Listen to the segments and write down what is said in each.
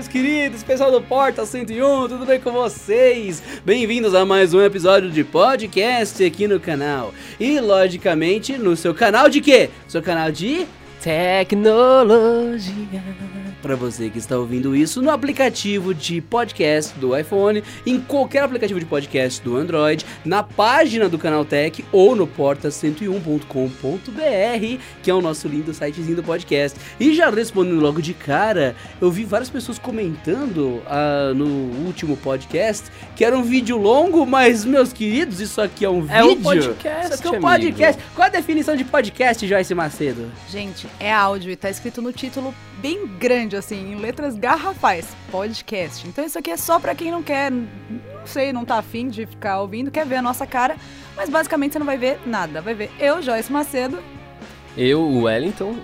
meus queridos, pessoal do Porta 101, tudo bem com vocês? Bem-vindos a mais um episódio de podcast aqui no canal. E, logicamente, no seu canal de quê? Seu canal de Tecnologia. Para você que está ouvindo isso no aplicativo de podcast do iPhone, em qualquer aplicativo de podcast do Android, na página do Canal Tech ou no porta101.com.br, que é o nosso lindo sitezinho do podcast. E já respondendo logo de cara, eu vi várias pessoas comentando ah, no último podcast que era um vídeo longo, mas meus queridos, isso aqui é um É vídeo. um podcast, Isso aqui é um amigo. podcast. Qual a definição de podcast, Joyce Macedo? Gente, é áudio e tá escrito no título bem grande, assim, em letras garrafais. Podcast. Então isso aqui é só pra quem não quer, não sei, não tá afim de ficar ouvindo, quer ver a nossa cara. Mas basicamente você não vai ver nada. Vai ver eu, Joyce Macedo, Eu, o Wellington.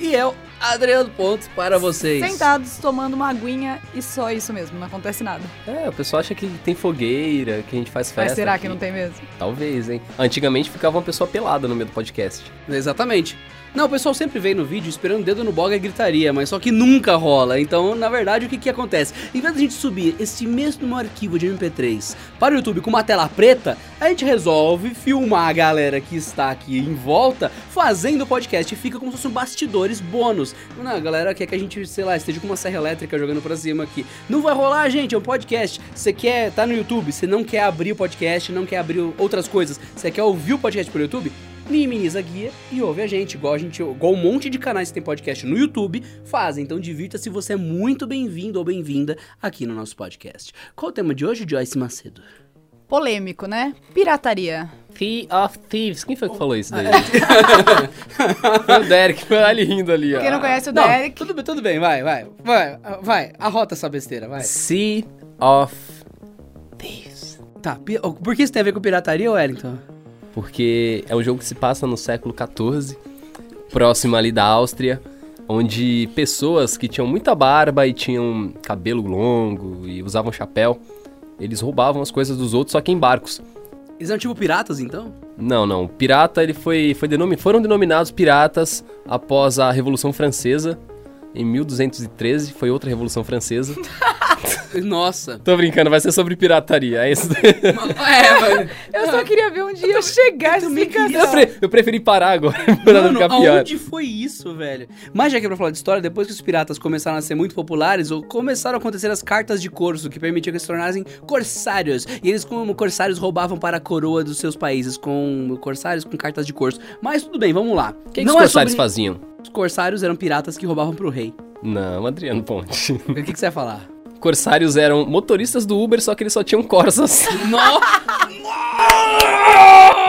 E eu, Adriano Pontes, para vocês. sentados tomando uma aguinha e só isso mesmo, não acontece nada. É, o pessoal acha que tem fogueira, que a gente faz festa. Mas será aqui. que não tem mesmo? Talvez, hein? Antigamente ficava uma pessoa pelada no meio do podcast. Exatamente. Não, o pessoal sempre vem no vídeo esperando o dedo no boga e gritaria, mas só que nunca rola. Então, na verdade, o que que acontece? Em vez de a gente subir esse mesmo arquivo de MP3 para o YouTube com uma tela preta, a gente resolve filmar a galera que está aqui em volta fazendo o podcast e fica como se fossem bastidores bônus. Não, a galera quer que a gente, sei lá, esteja com uma serra elétrica jogando pra cima aqui. Não vai rolar, gente, é um podcast. Você quer, tá no YouTube, você não quer abrir o podcast, não quer abrir outras coisas, você quer ouvir o podcast pelo YouTube? Minimiza a guia e ouve a gente, igual a gente, igual um monte de canais que tem podcast no YouTube fazem. Então divirta-se, você é muito bem-vindo ou bem-vinda aqui no nosso podcast. Qual o tema de hoje, Joyce Macedo? Polêmico, né? Pirataria. Sea of Thieves. Quem foi que falou isso daí? foi o Derek, foi ele rindo ali, ó. Quem não conhece o Não, Derek, tudo bem, tudo bem, vai, vai, vai, vai, arrota essa besteira, vai. Sea of Thieves. Tá, por que isso tem a ver com pirataria, Wellington? Porque é um jogo que se passa no século XIV, próximo ali da Áustria, onde pessoas que tinham muita barba e tinham cabelo longo e usavam chapéu, eles roubavam as coisas dos outros, só que em barcos. Eles eram tipo piratas, então? Não, não. O pirata, ele foi, foi denomi foram denominados piratas após a Revolução Francesa. Em 1213, foi outra Revolução Francesa. Nossa. Tô brincando, vai ser sobre pirataria. É isso. é, mas... eu só queria ver um dia eu chegar também queria. eu, pre- eu preferi parar agora, Mano, aonde foi isso, velho? Mas já que é pra falar de história, depois que os piratas começaram a ser muito populares, ou começaram a acontecer as cartas de corso, que permitiam que eles se tornassem corsários. E eles, como corsários, roubavam para a coroa dos seus países, com corsários com cartas de corso. Mas tudo bem, vamos lá. O que, que Não os é corsários sobre- faziam? Os corsários eram piratas que roubavam pro rei. Não, Adriano Ponte. O que, que você ia falar? Corsários eram motoristas do Uber, só que eles só tinham Corsas.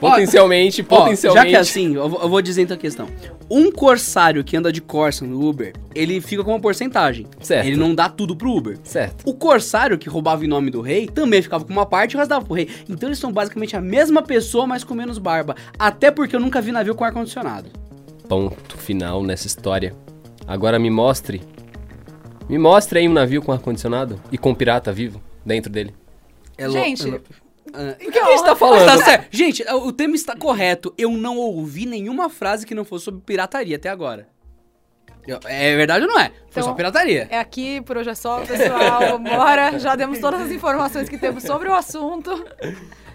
potencialmente, Ó, potencialmente. já que é assim, eu vou, eu vou dizer então a questão. Um corsário que anda de Corsa no Uber, ele fica com uma porcentagem. Certo. Ele não dá tudo pro Uber. Certo. O corsário que roubava em nome do rei também ficava com uma parte e o resto dava pro rei. Então eles são basicamente a mesma pessoa, mas com menos barba. Até porque eu nunca vi navio com ar-condicionado. Ponto final nessa história. Agora me mostre. Me mostre aí um navio com ar-condicionado e com um pirata vivo dentro dele. É Gente, é lo- Ah, O que a gente tá falando? tá certo. Gente, o tema está correto. Eu não ouvi nenhuma frase que não fosse sobre pirataria até agora. É verdade ou não é? Foi Então- só pirataria. É aqui, por hoje é só, pessoal. Bora. Já demos todas as informações que temos sobre o assunto.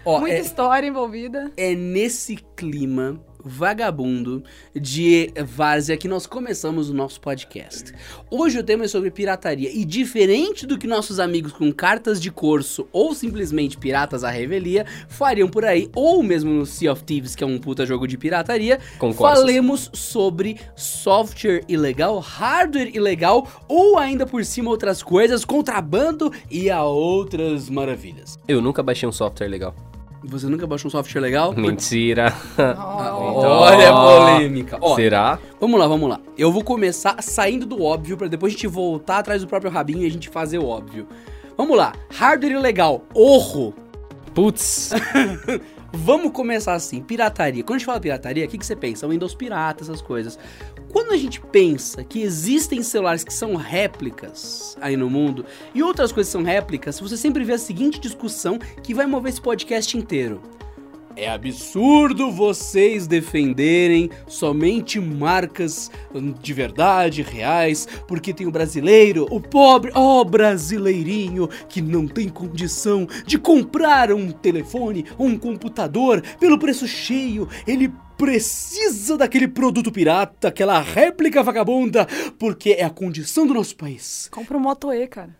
Ó, Muita é- história envolvida. é nesse clima vagabundo de várzea que nós começamos o nosso podcast. Hoje o tema é sobre pirataria e diferente do que nossos amigos com cartas de corso ou simplesmente piratas à revelia fariam por aí, ou mesmo no Sea of Thieves, que é um puta jogo de pirataria, Com corsas. falemos sobre software ilegal, hardware ilegal ou ainda por cima outras coisas, contrabando e a outras maravilhas. Eu nunca baixei um software legal. Você nunca baixou um software legal? Mentira. Olha a polêmica. Ó, Será? Vamos lá, vamos lá. Eu vou começar saindo do óbvio pra depois a gente voltar atrás do próprio rabinho e a gente fazer o óbvio. Vamos lá. Hardware ilegal. Orro. Putz. Vamos começar assim. Pirataria. Quando a gente fala pirataria, o que, que você pensa? Windows pirata, essas coisas. Quando a gente pensa que existem celulares que são réplicas aí no mundo e outras coisas são réplicas, você sempre vê a seguinte discussão que vai mover esse podcast inteiro. É absurdo vocês defenderem somente marcas hum, de verdade, reais, porque tem o brasileiro, o pobre, ó brasileirinho, que não tem condição de comprar um telefone ou um computador pelo preço cheio. Ele precisa daquele produto pirata, aquela réplica vagabunda, porque é a condição do nosso país. Compra um Moto E, cara.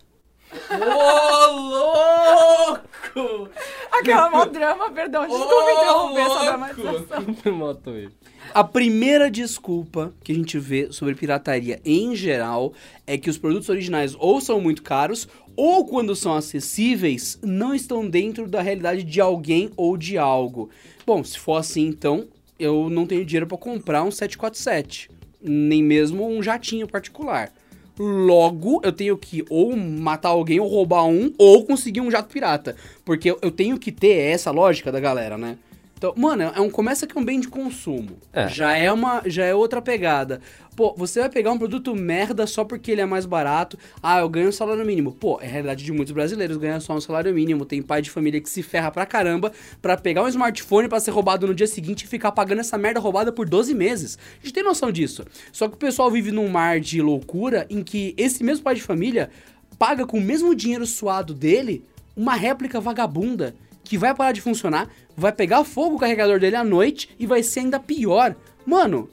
Ô, louco! Aquela mó drama, perdão, desculpa interromper essa dramatização. Moto E. A primeira desculpa que a gente vê sobre pirataria em geral é que os produtos originais ou são muito caros ou quando são acessíveis não estão dentro da realidade de alguém ou de algo. Bom, se for assim, então eu não tenho dinheiro para comprar um 747, nem mesmo um jatinho particular. Logo, eu tenho que ou matar alguém ou roubar um ou conseguir um jato pirata, porque eu tenho que ter essa lógica da galera, né? Então, mano, é um começa que é um bem de consumo. É. Já é uma, já é outra pegada. Pô, você vai pegar um produto merda só porque ele é mais barato. Ah, eu ganho um salário mínimo. Pô, é a realidade de muitos brasileiros ganham só um salário mínimo. Tem pai de família que se ferra pra caramba pra pegar um smartphone pra ser roubado no dia seguinte e ficar pagando essa merda roubada por 12 meses. A gente tem noção disso. Só que o pessoal vive num mar de loucura em que esse mesmo pai de família paga com o mesmo dinheiro suado dele uma réplica vagabunda que vai parar de funcionar, vai pegar fogo o carregador dele à noite e vai ser ainda pior. Mano,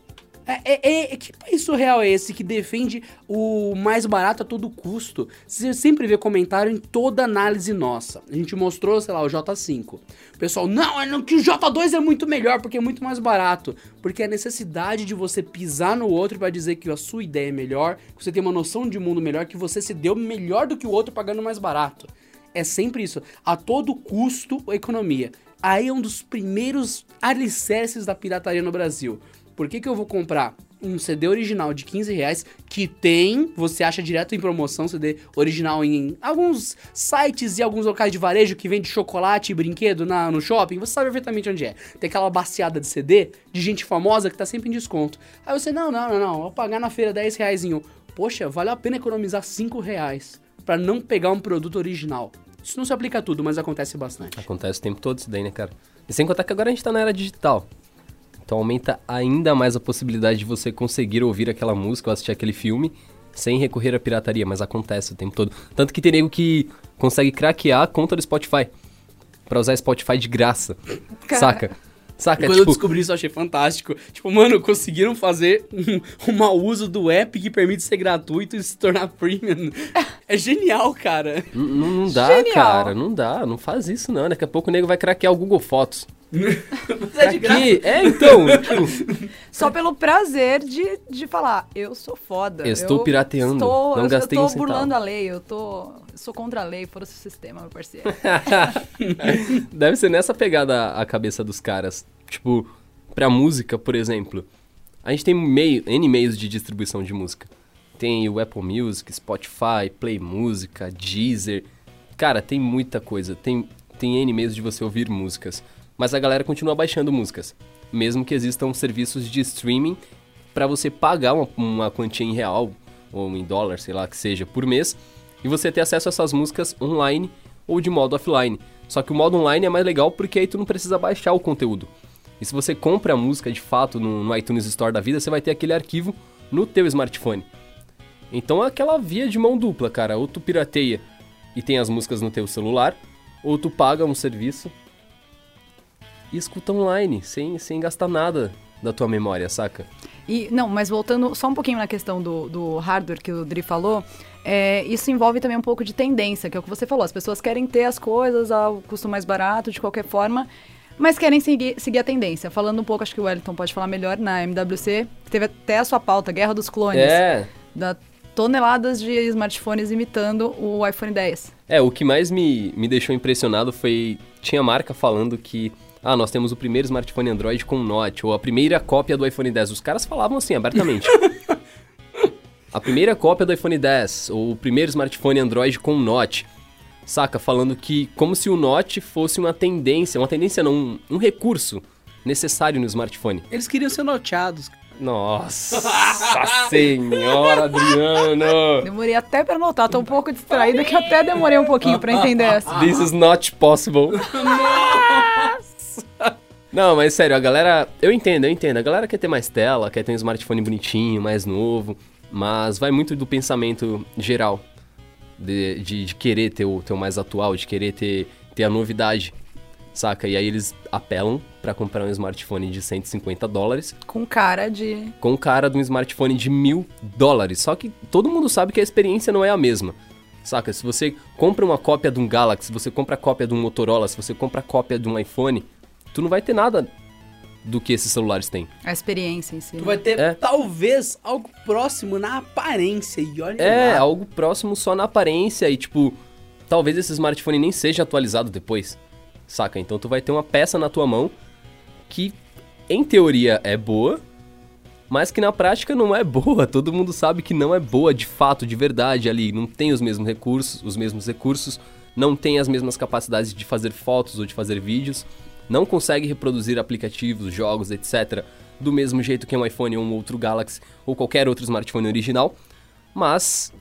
é, é- é- é- que país surreal é esse que defende o mais barato a todo custo? Você sempre vê comentário em toda análise nossa. A gente mostrou, sei lá, o J5. O pessoal, não, é que o J2 é muito melhor porque é muito mais barato. Porque a necessidade de você pisar no outro pra dizer que a sua ideia é melhor, que você tem uma noção de mundo melhor, que você se deu melhor do que o outro pagando mais barato. É sempre isso. A todo custo, economia. Aí é um dos primeiros alicerces da pirataria no Brasil. Por que, que eu vou comprar um CD original de 15 reais que tem, você acha direto em promoção, CD original em alguns sites e alguns locais de varejo que vende chocolate e brinquedo na, no shopping, você sabe perfeitamente onde é. Tem aquela baciada de CD de gente famosa que tá sempre em desconto. Aí você, não, não, não, não, vou pagar na feira 10 reais. Poxa, vale a pena economizar 5 reais pra não pegar um produto original. Isso não se aplica a tudo, mas acontece bastante. Acontece o tempo todo isso daí, né, cara? E sem contar que agora a gente tá na era digital. Então aumenta ainda mais a possibilidade de você conseguir ouvir aquela música ou assistir aquele filme sem recorrer à pirataria, mas acontece o tempo todo. Tanto que tem nego que consegue craquear a conta do Spotify pra usar Spotify de graça. Cara. Saca? Saca? Quando eu tipo, descobri isso, eu achei fantástico. Tipo, mano, conseguiram fazer um, um mau uso do app que permite ser gratuito e se tornar premium. É genial, cara. n- n- não dá, Genial. cara, não dá, não faz isso não. Daqui a pouco o nego vai craquear o Google Fotos. Mas é de graça. É então, tipo, Só pelo prazer de, de falar, eu sou foda. Eu estou eu pirateando, estou- não eu, gastei eu um tô centavo. burlando a lei, eu tô. eu sou contra a lei, fora o sistema, meu parceiro. Deve ser nessa pegada a cabeça dos caras. Tipo, pra música, por exemplo. A gente tem meio, N meios de distribuição de música. Tem o Apple Music, Spotify, Play Música, Deezer. Cara, tem muita coisa. Tem, tem N meios de você ouvir músicas. Mas a galera continua baixando músicas. Mesmo que existam serviços de streaming pra você pagar uma, uma quantia em real ou em dólar, sei lá que seja, por mês. E você ter acesso a essas músicas online ou de modo offline. Só que o modo online é mais legal porque aí tu não precisa baixar o conteúdo. E se você compra a música de fato no, no iTunes Store da vida, você vai ter aquele arquivo no teu smartphone. Então é aquela via de mão dupla, cara. Ou tu pirateia e tem as músicas no teu celular, ou tu paga um serviço e escuta online, sem, sem gastar nada da tua memória, saca? E, não, mas voltando só um pouquinho na questão do, do hardware que o Dri falou, é, isso envolve também um pouco de tendência, que é o que você falou. As pessoas querem ter as coisas ao custo mais barato, de qualquer forma, mas querem seguir, seguir a tendência. Falando um pouco, acho que o Wellington pode falar melhor, na MWC, teve até a sua pauta, Guerra dos Clones, É, da toneladas de smartphones imitando o iPhone 10. É, o que mais me, me deixou impressionado foi. Tinha marca falando que. Ah, nós temos o primeiro smartphone Android com Note, ou a primeira cópia do iPhone 10. Os caras falavam assim, abertamente. a primeira cópia do iPhone 10, ou o primeiro smartphone Android com Note. Saca? Falando que como se o Note fosse uma tendência, uma tendência não, um, um recurso necessário no smartphone. Eles queriam ser noteados. Nossa senhora, Adriano! Demorei até pra notar, tô um pouco distraída que eu até demorei um pouquinho pra entender essa. This is not possible. Não, mas sério, a galera. Eu entendo, eu entendo. A galera quer ter mais tela, quer ter um smartphone bonitinho, mais novo. Mas vai muito do pensamento geral. De, de, de querer ter o, ter o mais atual, de querer ter, ter a novidade. Saca? E aí eles apelam pra comprar um smartphone de 150 dólares Com cara de. com cara de um smartphone de mil dólares. Só que todo mundo sabe que a experiência não é a mesma. Saca? Se você compra uma cópia de um Galaxy, se você compra a cópia de um Motorola, se você compra a cópia de um iPhone, tu não vai ter nada do que esses celulares têm. A experiência em si. Tu né? vai ter, É. talvez, algo próximo na aparência. E olha É, lá. algo próximo só na aparência e, tipo, talvez esse smartphone nem seja atualizado depois. Saca? Então tu vai ter uma peça na tua mão que, em teoria, é boa, mas que na prática não é boa. Todo mundo sabe que não é boa de fato, de verdade ali. Não tem os mesmos recursos, os mesmos recursos, não tem as mesmas capacidades de fazer fotos ou de fazer vídeos, não consegue reproduzir aplicativos, jogos, etc. do mesmo jeito que um iPhone ou um outro Galaxy ou qualquer outro smartphone original. Mas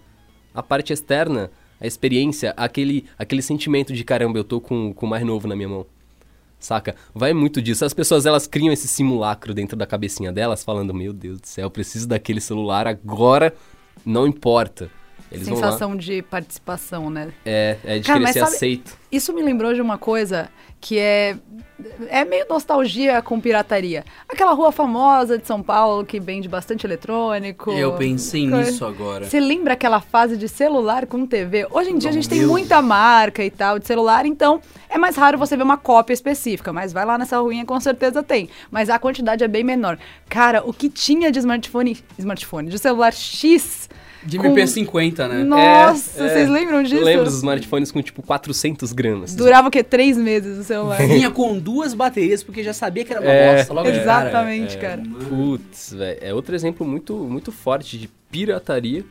a parte externa, a experiência, aquele, aquele sentimento de caramba, eu tô com, com o mais novo na minha mão. Saca? Vai muito disso. As pessoas elas criam esse simulacro dentro da cabecinha delas, falando: Meu Deus do céu, eu preciso daquele celular agora, não importa. Eles vão lá. Sensação de participação, né? É, é de Cara, querer ser sabe- aceito. Isso me lembrou de uma coisa que é. É meio nostalgia com pirataria. Aquela rua famosa de São Paulo que vende bastante eletrônico. Eu pensei Coisa- nisso agora. Você lembra aquela fase de celular com TV? Hoje em dia a gente tem muita marca e tal de celular, então é mais raro você ver uma cópia específica, mas vai lá nessa ruinha com certeza tem. Mas a quantidade é bem menor. Cara, o que tinha de smartphone, smartphone, de celular X? De com- MP50, né? Nossa, É, é. vocês lembram disso? Eu lembro dos smartphones com tipo 400 gramas. Durava o quê? Três meses o celular. Vinha com duas baterias, porque já sabia que era uma É, bosta logo de cara. Exatamente, cara. Putz, velho. É outro exemplo muito, muito forte de pirataria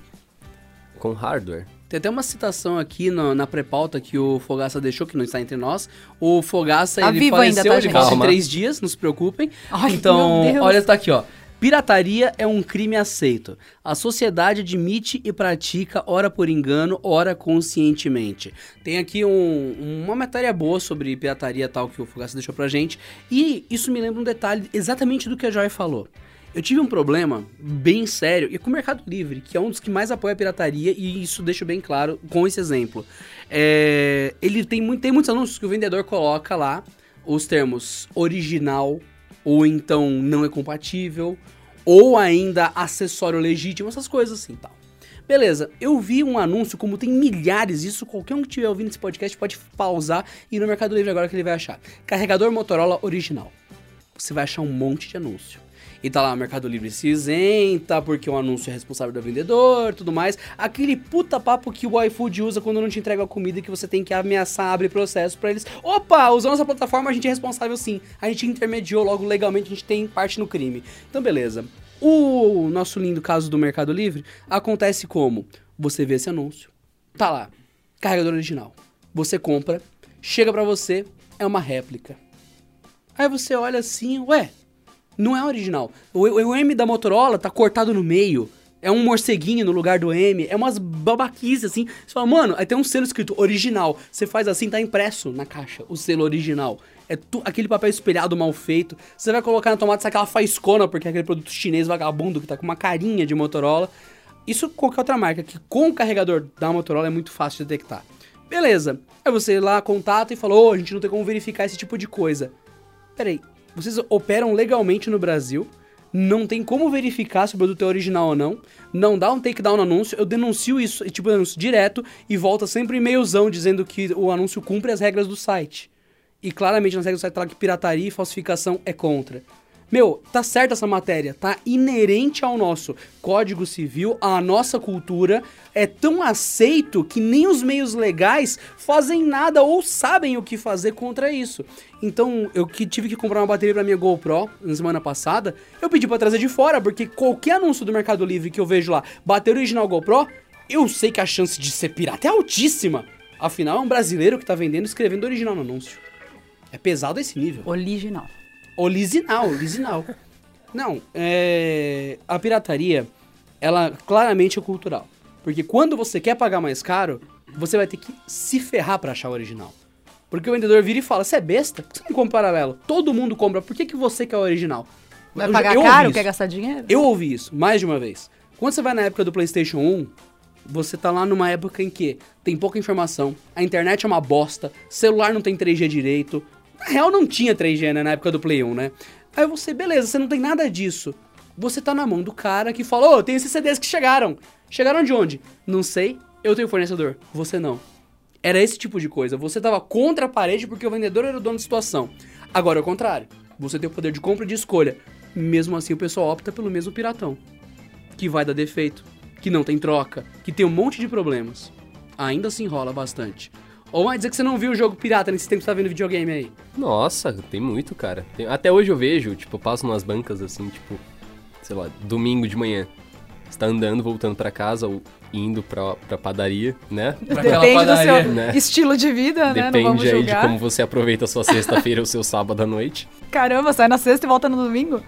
com hardware. Tem até uma citação aqui no- na pré-pauta que o Fogaça deixou, que não está entre nós. O Fogaça, Tá ele vivo ainda, faleceu, tá, ele três dias, não se preocupem. Ai, então, olha, tá aqui, ó. Pirataria é um crime aceito. A sociedade admite e pratica, ora por engano, ora conscientemente. Tem aqui um- uma matéria boa sobre pirataria tal que o Fogaça deixou pra gente. E isso me lembra um detalhe exatamente do que a Joy falou. Eu tive um problema bem sério e com o Mercado Livre, que é um dos que mais apoia a pirataria, e isso deixa bem claro com esse exemplo. É, ele tem, tem muitos anúncios que o vendedor coloca lá os termos original, ou então não é compatível, ou ainda acessório legítimo, essas coisas assim tal. Beleza, eu vi um anúncio, como tem milhares, isso qualquer um que estiver ouvindo esse podcast pode pausar e ir no Mercado Livre agora que ele vai achar. Carregador Motorola original. Você vai achar um monte de anúncio. E tá lá, Mercado Livre se isenta, porque o anúncio é responsável do vendedor, tudo mais. Aquele puta papo que o iFood usa quando não te entrega a comida e que você tem que ameaçar abrir processo pra eles. Opa, usando nossa plataforma a gente é responsável sim. A gente intermediou logo legalmente, a gente tem parte no crime. Então beleza. O nosso lindo caso do Mercado Livre acontece como? Você vê esse anúncio, tá lá, carregador original. Você compra, chega pra você, é uma réplica. Aí você olha assim, ué, não é original. O, o M da Motorola tá cortado no meio. É um morceguinho no lugar do M. É umas babaquices assim. Você fala, mano, aí tem um selo escrito original. Você faz assim, tá impresso na caixa o selo original. É tu- aquele papel espelhado mal feito. Você vai colocar na tomada, sai aquela faiscona, porque é aquele produto chinês vagabundo que tá com uma carinha de Motorola. Isso qualquer outra marca, que com o carregador da Motorola é muito fácil de detectar. Beleza. Aí você lá contata e fala, ô, a gente não tem como verificar esse tipo de coisa. Peraí, vocês operam legalmente no Brasil, não tem como verificar se o produto é original ou não, não dá um takedown no anúncio, eu denuncio isso, tipo, eu denuncio direto e volta sempre e-mailzão dizendo que o anúncio cumpre as regras do site. E claramente nas regras do site tá lá que pirataria e falsificação é contra. Meu, tá certa essa matéria, tá inerente ao nosso Código Civil, à nossa cultura, é tão aceito que nem os meios legais fazem nada ou sabem o que fazer contra isso. Então, eu que tive que comprar uma bateria pra minha GoPro na semana passada, eu pedi pra trazer de fora, porque qualquer anúncio do Mercado Livre que eu vejo lá, bateria original GoPro, eu sei que a chance de ser pirata é altíssima. Afinal, é um brasileiro que tá vendendo escrevendo original no anúncio. É pesado esse nível. Original. Original, original. Não, é... a pirataria, ela claramente é cultural. Porque quando você quer pagar mais caro, você vai ter que se ferrar pra achar o original. Porque o vendedor vira e fala: Você é besta? Por que você não compra paralelo? Todo mundo compra, por que, que você que é o original? Vai Eu- pagar eu caro, quer gastar dinheiro? Eu ouvi isso mais de uma vez. Quando você vai na época do PlayStation 1, você tá lá numa época em que tem pouca informação, a internet é uma bosta, celular não tem 3G direito. Na real, não tinha 3G né, na época do Play 1, né? Aí você, beleza, você não tem nada disso. Você tá na mão do cara que falou: Ô, tem esses CDs que chegaram. Chegaram de onde? Não sei, eu tenho fornecedor. Você não. Era esse tipo de coisa. Você tava contra a parede porque o vendedor era o dono da situação. Agora é o contrário. Você tem o poder de compra e de escolha. Mesmo assim, o pessoal opta pelo mesmo piratão. Que vai dar defeito, que não tem troca, que tem um monte de problemas. Ainda se enrola bastante. Ou vai dizer que você não viu o jogo pirata nesse tempo que você tá vendo videogame aí. Nossa, tem muito, cara. Tem- Até hoje eu vejo, tipo, eu passo nas bancas assim, tipo, sei lá, domingo de manhã. Você tá andando, voltando pra casa ou indo pra, pra padaria, né? Pra aquela Depende do padaria, seu né? estilo de vida, né? Não vamos Depende aí de julgar. como você aproveita a sua sexta-feira ou seu sábado à noite. Caramba, sai na sexta e volta no domingo.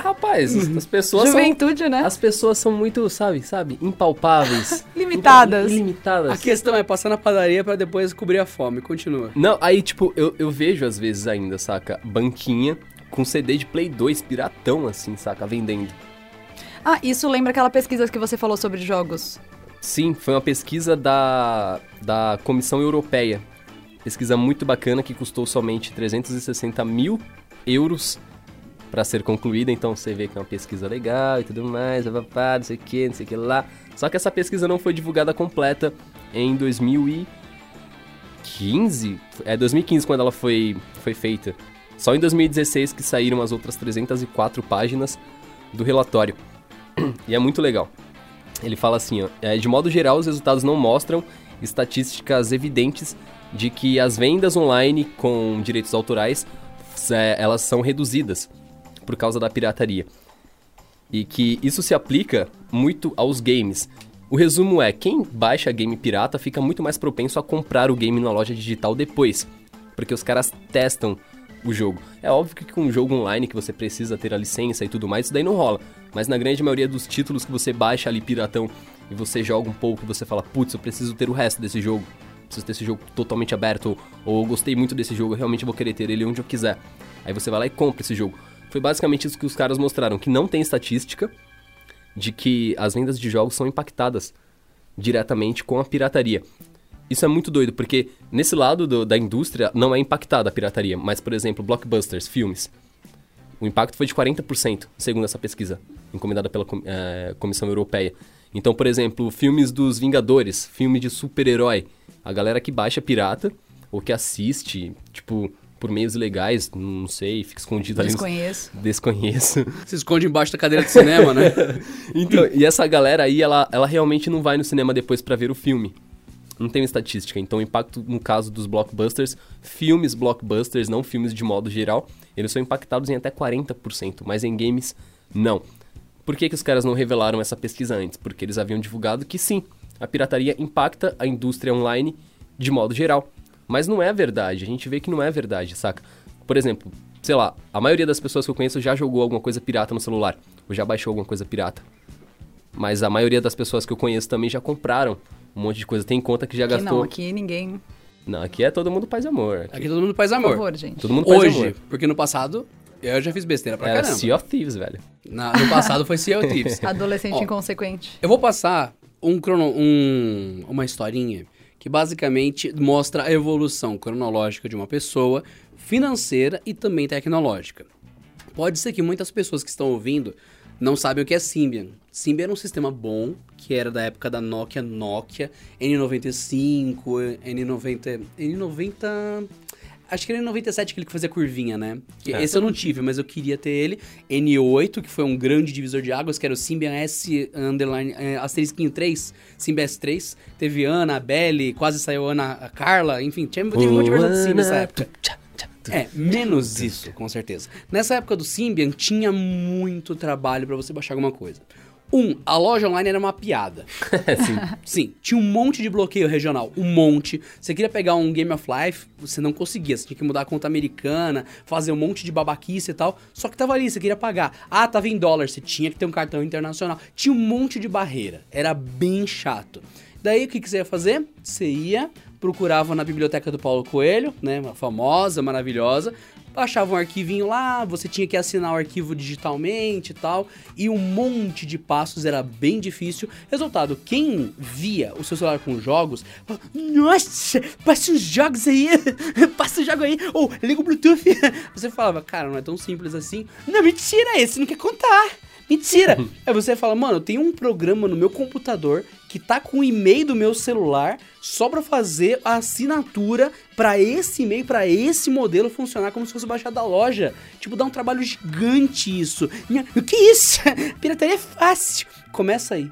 Rapaz, as pessoas são. Juventude, né? As pessoas são muito, sabe, sabe, impalpáveis. Limitadas. Ilimitadas. A questão é passar na padaria pra depois cobrir a fome. Continua. Não, aí, tipo, eu, eu vejo às vezes ainda, saca? Banquinha com CD de Play 2, piratão, assim, saca? Vendendo. Ah, isso lembra aquela pesquisa que você falou sobre jogos. Sim, foi uma pesquisa da, da Comissão Europeia. Pesquisa muito bacana que custou somente 360 mil euros para ser concluída. Então você vê que é uma pesquisa legal e tudo mais, papapá, não sei o que, não sei o que lá. Só que essa pesquisa não foi divulgada completa em 2015. É 2015 quando ela foi, foi feita. Só em 2016 que saíram as outras 304 páginas do relatório. E é muito legal. Ele fala assim, ó, é, de modo geral, os resultados não mostram estatísticas evidentes de que as vendas online com direitos autorais, é, elas são reduzidas por causa da pirataria. E que isso se aplica muito aos games. O resumo é, quem baixa game pirata fica muito mais propenso a comprar o game na loja digital depois, porque os caras testam o jogo. É óbvio que com um jogo online que você precisa ter a licença e tudo mais, isso daí não rola. Mas na grande maioria dos títulos que você baixa ali piratão e você joga um pouco e você fala, putz, eu preciso ter o resto desse jogo. Preciso ter esse jogo totalmente aberto, ou, ou gostei muito desse jogo, eu realmente vou querer ter ele onde eu quiser. Aí você vai lá e compra esse jogo. Foi basicamente isso que os caras mostraram, que não tem estatística de que as vendas de jogos são impactadas diretamente com a pirataria. Isso é muito doido, porque nesse lado do- da indústria não é impactada a pirataria, mas, por exemplo, blockbusters, filmes. O impacto foi de 40%, segundo essa pesquisa, encomendada pela eh, Comissão Europeia. Então, por exemplo, filmes dos Vingadores, filme de super-herói. A galera que baixa pirata, ou que assiste, tipo, por meios legais, não sei, fica escondido ali. nos- Desconheço. Desconheço. Se esconde embaixo da cadeira de cinema, né? Então, e essa galera aí, ela, ela realmente não vai no cinema depois pra ver o filme. Não tem estatística. Então, o impacto, no caso dos blockbusters, filmes blockbusters, não filmes de modo geral, eles são impactados em até 40%, mas em games, não. Por que, que os caras não revelaram essa pesquisa antes? Porque eles haviam divulgado que sim, a pirataria impacta a indústria online de modo geral. Mas não é verdade, a gente vê que não é verdade, saca? Por exemplo, sei lá, a maioria das pessoas que eu conheço já jogou alguma coisa pirata no celular, ou já baixou alguma coisa pirata. Mas a maioria das pessoas que eu conheço também já compraram um monte de coisa. Tem conta que já Aqui gastou. não, aqui ninguém. Não, aqui é todo mundo paz e amor. Aqui Aqui todo mundo faz Por amor. favor, gente. todo mundo paz e Hoje, amor. porque no passado eu já fiz besteira pra Era caramba. Sea of Thieves, velho. Na- no passado foi Sea of Thieves. Adolescente Ó. inconsequente. Eu vou passar um crono, um, uma historinha que basicamente mostra a evolução cronológica de uma pessoa, financeira e também tecnológica. Pode ser que muitas pessoas que estão ouvindo não sabem o que é Symbian. Symbian era um sistema bom, que era da época da Nokia, Nokia, N95, N90, N90... Acho que era N97 aquele que fazia curvinha, né? É. Esse eu não tive, mas eu queria ter ele. N8, que foi um grande divisor de águas, que era o Symbian S underline, é, asterisquinho 3, Symbian S3. Teve Ana, a Belly, quase saiu Ana, a Carla, enfim, tinha, teve um monte de versão do Symbian nessa época. É, menos isso, com certeza. Nessa época do Symbian, tinha muito trabalho pra você baixar alguma coisa. Um, a loja online era uma piada. Sim. Sim, tinha um monte de bloqueio regional, um monte. Você queria pegar um Game of Life, você não conseguia, você tinha que mudar a conta americana, fazer um monte de babaquice e tal. Só que tava ali, você queria pagar. Ah, tava em dólar, você tinha que ter um cartão internacional. Tinha um monte de barreira, era bem chato. Daí o que, que você ia fazer? Você ia procurava na biblioteca do Paulo Coelho, né, uma famosa, maravilhosa, baixava um arquivinho lá, você tinha que assinar o arquivo digitalmente e tal, e um monte de passos, era bem difícil. Resultado, quem via o seu celular com jogos, nossa, passa os jogos aí, passa o jogo aí, ou liga o Bluetooth. Você falava, cara, não é tão simples assim. Não, mentira, esse não quer contar. Mentira! Aí você fala, mano, tem um programa no meu computador que tá com o e-mail do meu celular só pra fazer a assinatura pra esse e-mail, pra esse modelo funcionar como se fosse baixar da loja. Tipo, dá um trabalho gigante isso. O que é isso? Pirataria é fácil. Começa aí.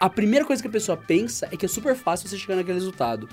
A primeira coisa que a pessoa pensa é que é super fácil você chegar naquele resultado.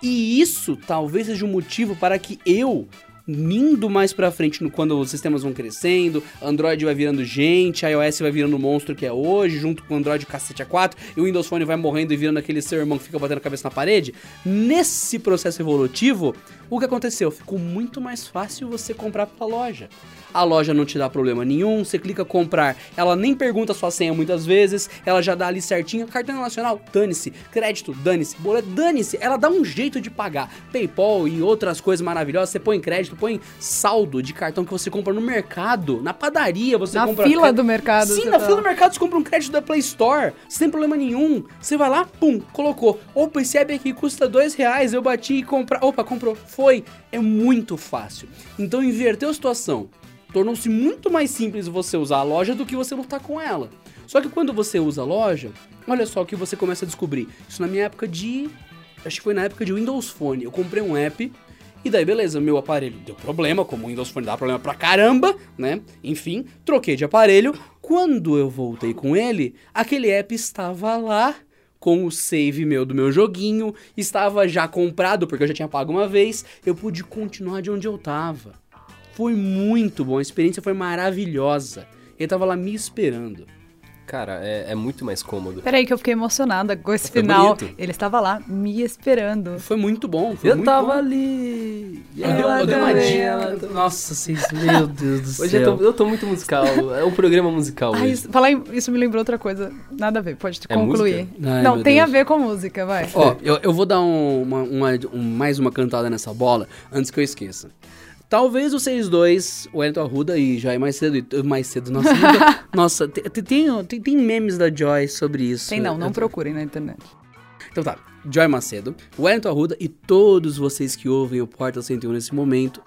E isso talvez seja um motivo para que eu indo mais pra frente no, quando os sistemas vão crescendo, Android vai virando gente, iOS vai virando o monstro que é hoje, junto com o Android cacete A4, e o Windows Phone vai morrendo e virando aquele seu irmão que fica batendo a cabeça na parede. Nesse processo evolutivo, o que aconteceu? Ficou muito mais fácil você comprar pela loja a loja não te dá problema nenhum, você clica comprar, ela nem pergunta sua senha muitas vezes, ela já dá ali certinho, cartão nacional, dane-se, crédito, dane-se, boleto, dane-se, ela dá um jeito de pagar, Paypal e outras coisas maravilhosas, você põe crédito, põe saldo de cartão que você compra no mercado, na padaria você na compra... Na fila do mercado. Sim, na fila do mercado você compra um crédito da Play Store, sem problema nenhum, você vai lá, pum, colocou, opa, esse app aqui custa dois reais, eu bati e comprar, opa, comprou, foi, é muito fácil, então inverteu a situação, tornou-se muito mais simples você usar a loja do que você lutar com ela. Só que quando você usa a loja, olha só o que você começa a descobrir. Isso na minha época de. Acho que foi na época de Windows Phone. Eu comprei um app e daí, beleza, meu aparelho deu problema, como o Windows Phone dá problema pra caramba, né? Enfim, troquei de aparelho. Quando eu voltei com ele, aquele app estava lá com o save meu do meu joguinho, estava já comprado porque eu já tinha pago uma vez, eu pude continuar de onde eu tava. Foi muito bom, a experiência foi maravilhosa. Ele tava lá me esperando. Cara, é, é, muito mais cômodo. Peraí que eu fiquei emocionada com esse foi final. Bonito. Ele estava lá me esperando. Foi muito bom. Foi eu muito tava bom. ali. Eu, dei, eu dei uma dica. Nossa, vocês, meu Deus do Hoje céu. Eu tô, eu tô muito musical. É um programa musical Ai, isso, falar isso me lembrou outra coisa. Nada a ver, pode é concluir. Ai, Não, tem Deus. a ver com música, vai. Ó, eu, eu vou dar um, uma, uma, um, mais uma cantada nessa bola antes que eu esqueça. Talvez vocês dois, o Elton Arruda e Joy mais cedo, mais cedo, nossa, nossa, tem, tem, tem, memes da Joy sobre isso. Tem não, não procurem na internet. Então tá, Joy Macedo, Wellington Arruda e todos vocês que ouvem o Porta 101 nesse momento.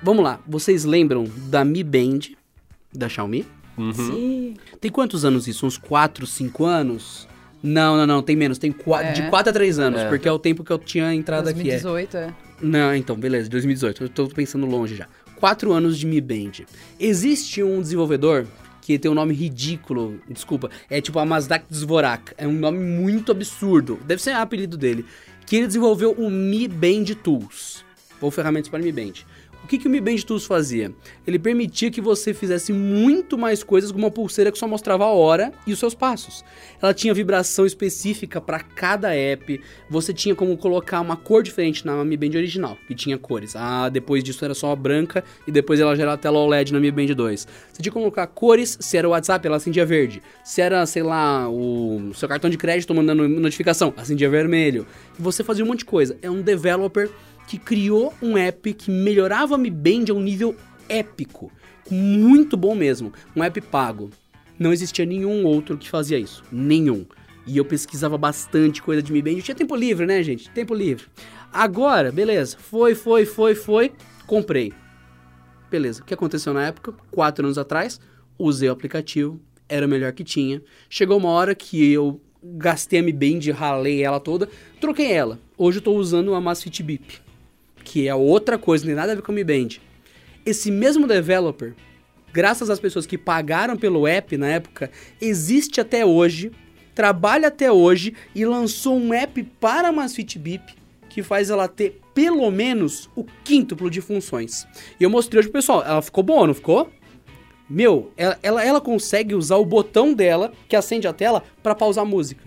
Vamos lá, vocês lembram da Mi Band, da Xiaomi? Uhum. Sim. Tem quantos anos isso? Uns 4, 5 anos? Não, não, não, tem menos, tem é. de 4 a 3 anos, é. porque é o tempo que eu tinha entrado 2018, aqui. 2018, é. Não, então, beleza, 2018. Eu tô pensando longe já. Quatro anos de Mi Band. Existe um desenvolvedor que tem um nome ridículo, desculpa, é tipo a Mazdak Dvorak. É um nome muito absurdo. Deve ser o apelido dele. Que ele desenvolveu o Mi Band Tools. Ou ferramentas para Mi Band. O que, que o Mi Band Tools fazia? Ele permitia que você fizesse muito mais coisas com uma pulseira que só mostrava a hora e os seus passos. Ela tinha vibração específica para cada app, você tinha como colocar uma cor diferente na Mi Band original, que tinha cores. Ah, depois disso era só branca e depois ela já era a tela OLED na Mi Band 2. Você tinha como colocar cores, se era o WhatsApp, ela acendia verde. Se era, sei lá, o seu cartão de crédito mandando notificação, acendia vermelho. Você fazia um monte de coisa. É um developer que criou um app que melhorava a Mi Band a um nível épico. Muito bom mesmo. Um app pago. Não existia nenhum outro que fazia isso. Nenhum. E eu pesquisava bastante coisa de Mi Band. Eu tinha tempo livre, né, gente? Tempo livre. Agora, beleza. Foi, foi, foi, foi. Comprei. Beleza. O que aconteceu na época? Quatro anos atrás, usei o aplicativo. Era o melhor que tinha. Chegou uma hora que eu gastei a Mi Band, ralei ela toda. Troquei ela. Hoje eu tô usando uma Masfit Beep que é outra coisa, não tem nada a ver com o Mi Band. Esse mesmo developer, graças às pessoas que pagaram pelo app na época, existe até hoje, trabalha até hoje e lançou um app para a Masfit Beep que faz ela ter pelo menos o quíntuplo de funções. E eu mostrei hoje pro pessoal, ela ficou boa, não ficou? Meu, ela, ela, ela consegue usar o botão dela, que acende a tela, para pausar a música.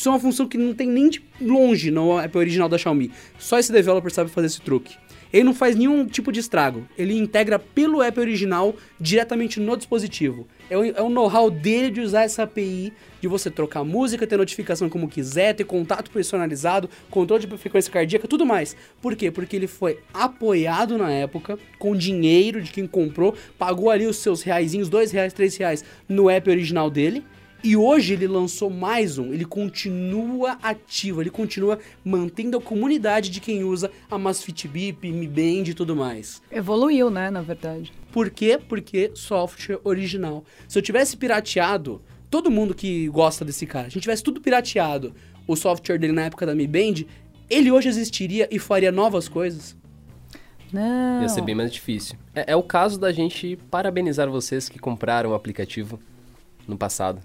Isso é uma função que não tem nem de longe no app original da Xiaomi. Só esse developer sabe fazer esse truque. Ele não faz nenhum tipo de estrago. Ele integra pelo app original diretamente no dispositivo. É o, é know-how dele de usar essa API, de você trocar música, ter notificação como quiser, ter contato personalizado, controle de frequência cardíaca, tudo mais. Por quê? Porque ele foi apoiado na época, com dinheiro de quem comprou, pagou ali os seus reaisinhos, dois reais, três reais, no app original dele. E hoje ele lançou mais um, ele continua ativo, ele continua mantendo a comunidade de quem usa a Masfit Beep, Mi Band e tudo mais. Evoluiu, né, na verdade. Por quê? Porque software original. Se eu tivesse pirateado, todo mundo que gosta desse cara, se a gente tivesse tudo pirateado, o software dele na época da Mi Band, ele hoje existiria e faria novas coisas? Não. Ia ser bem mais difícil. É, é o caso da gente parabenizar vocês que compraram o aplicativo no passado.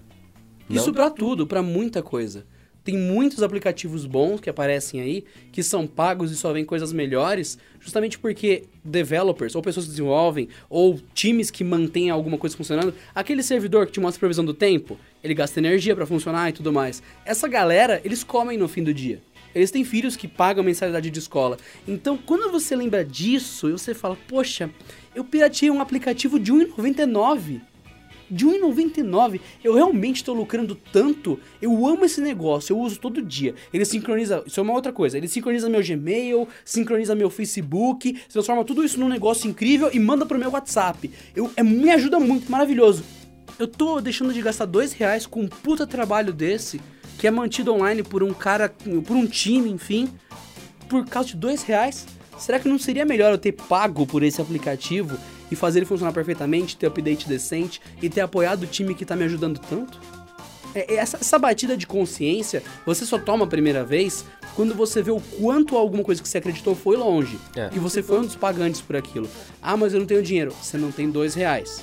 Não? Isso pra tudo, pra muita coisa. Tem muitos aplicativos bons que aparecem aí, que são pagos e só vêm coisas melhores, justamente porque developers, ou pessoas que desenvolvem, ou times que mantêm alguma coisa funcionando, aquele servidor que te mostra a previsão do tempo, ele gasta energia pra funcionar e tudo mais. Essa galera, eles comem no fim do dia. Eles têm filhos que pagam mensalidade de escola. Então, quando você lembra disso, você fala, poxa, eu pirateei um aplicativo de R$1,99 de 1,99. Eu realmente estou lucrando tanto. Eu amo esse negócio, eu uso todo dia. Ele sincroniza, isso é uma outra coisa. Ele sincroniza meu Gmail, sincroniza meu Facebook, transforma tudo isso num negócio incrível e manda pro meu WhatsApp. Eu, é, me ajuda muito, maravilhoso. Eu tô deixando de gastar dois reais com um puta trabalho desse, que é mantido online por um cara, por um time, enfim, por causa de dois reais. Será que não seria melhor eu ter pago por esse aplicativo e fazer ele funcionar perfeitamente, ter update decente e ter apoiado o time que tá me ajudando tanto? É, é, essa, essa batida de consciência, você só toma a primeira vez quando você vê o quanto alguma coisa que você acreditou foi longe. É. E você foi um dos pagantes por aquilo. Ah, mas eu não tenho dinheiro. Você não tem dois reais.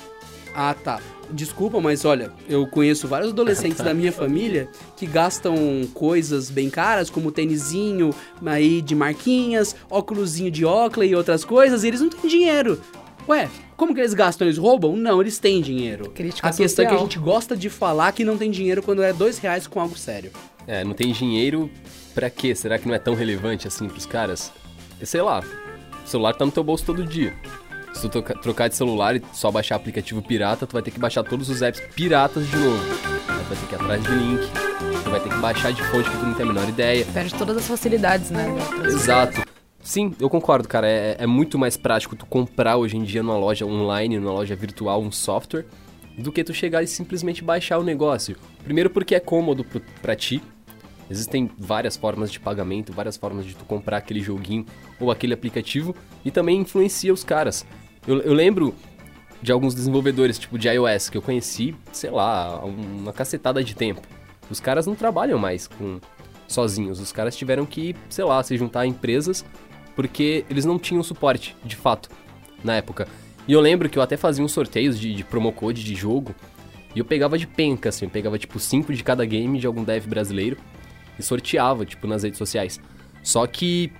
Ah, tá. Desculpa, mas olha, eu conheço vários adolescentes da minha família que gastam coisas bem caras, como tênisinho aí de marquinhas, óculosinho de Oakley e outras coisas, e eles não têm dinheiro. Ué, como que eles gastam? Eles roubam? Não, eles têm dinheiro. Crítica a questão é que a gente gosta de falar que não tem dinheiro quando é dois reais com algo sério. É, não tem dinheiro pra quê? Será que não é tão relevante assim pros caras? E sei lá, o celular tá no teu bolso todo dia. Se tu troca- trocar de celular e só baixar aplicativo pirata, tu vai ter que baixar todos os apps piratas de novo. Tu vai ter que ir atrás de link, tu vai ter que baixar de fonte que tu não tem a menor ideia. Perde todas as facilidades, né? Exato. Sim, eu concordo, cara. É, é muito mais prático tu comprar hoje em dia numa loja online, numa loja virtual, um software, do que tu chegar e simplesmente baixar o negócio. Primeiro porque é cômodo pra ti. Existem várias formas de pagamento, várias formas de tu comprar aquele joguinho ou aquele aplicativo e também influencia os caras. Eu, eu lembro de alguns desenvolvedores, tipo de iOS, que eu conheci, sei lá, uma cacetada de tempo. Os caras não trabalham mais com sozinhos. Os caras tiveram que, sei lá, se juntar a empresas porque eles não tinham suporte, de fato, na época. E eu lembro que eu até fazia uns sorteios de, de promo code de jogo e eu pegava de penca, assim, eu pegava tipo 5 de cada game de algum dev brasileiro e sorteava, tipo, nas redes sociais. Só que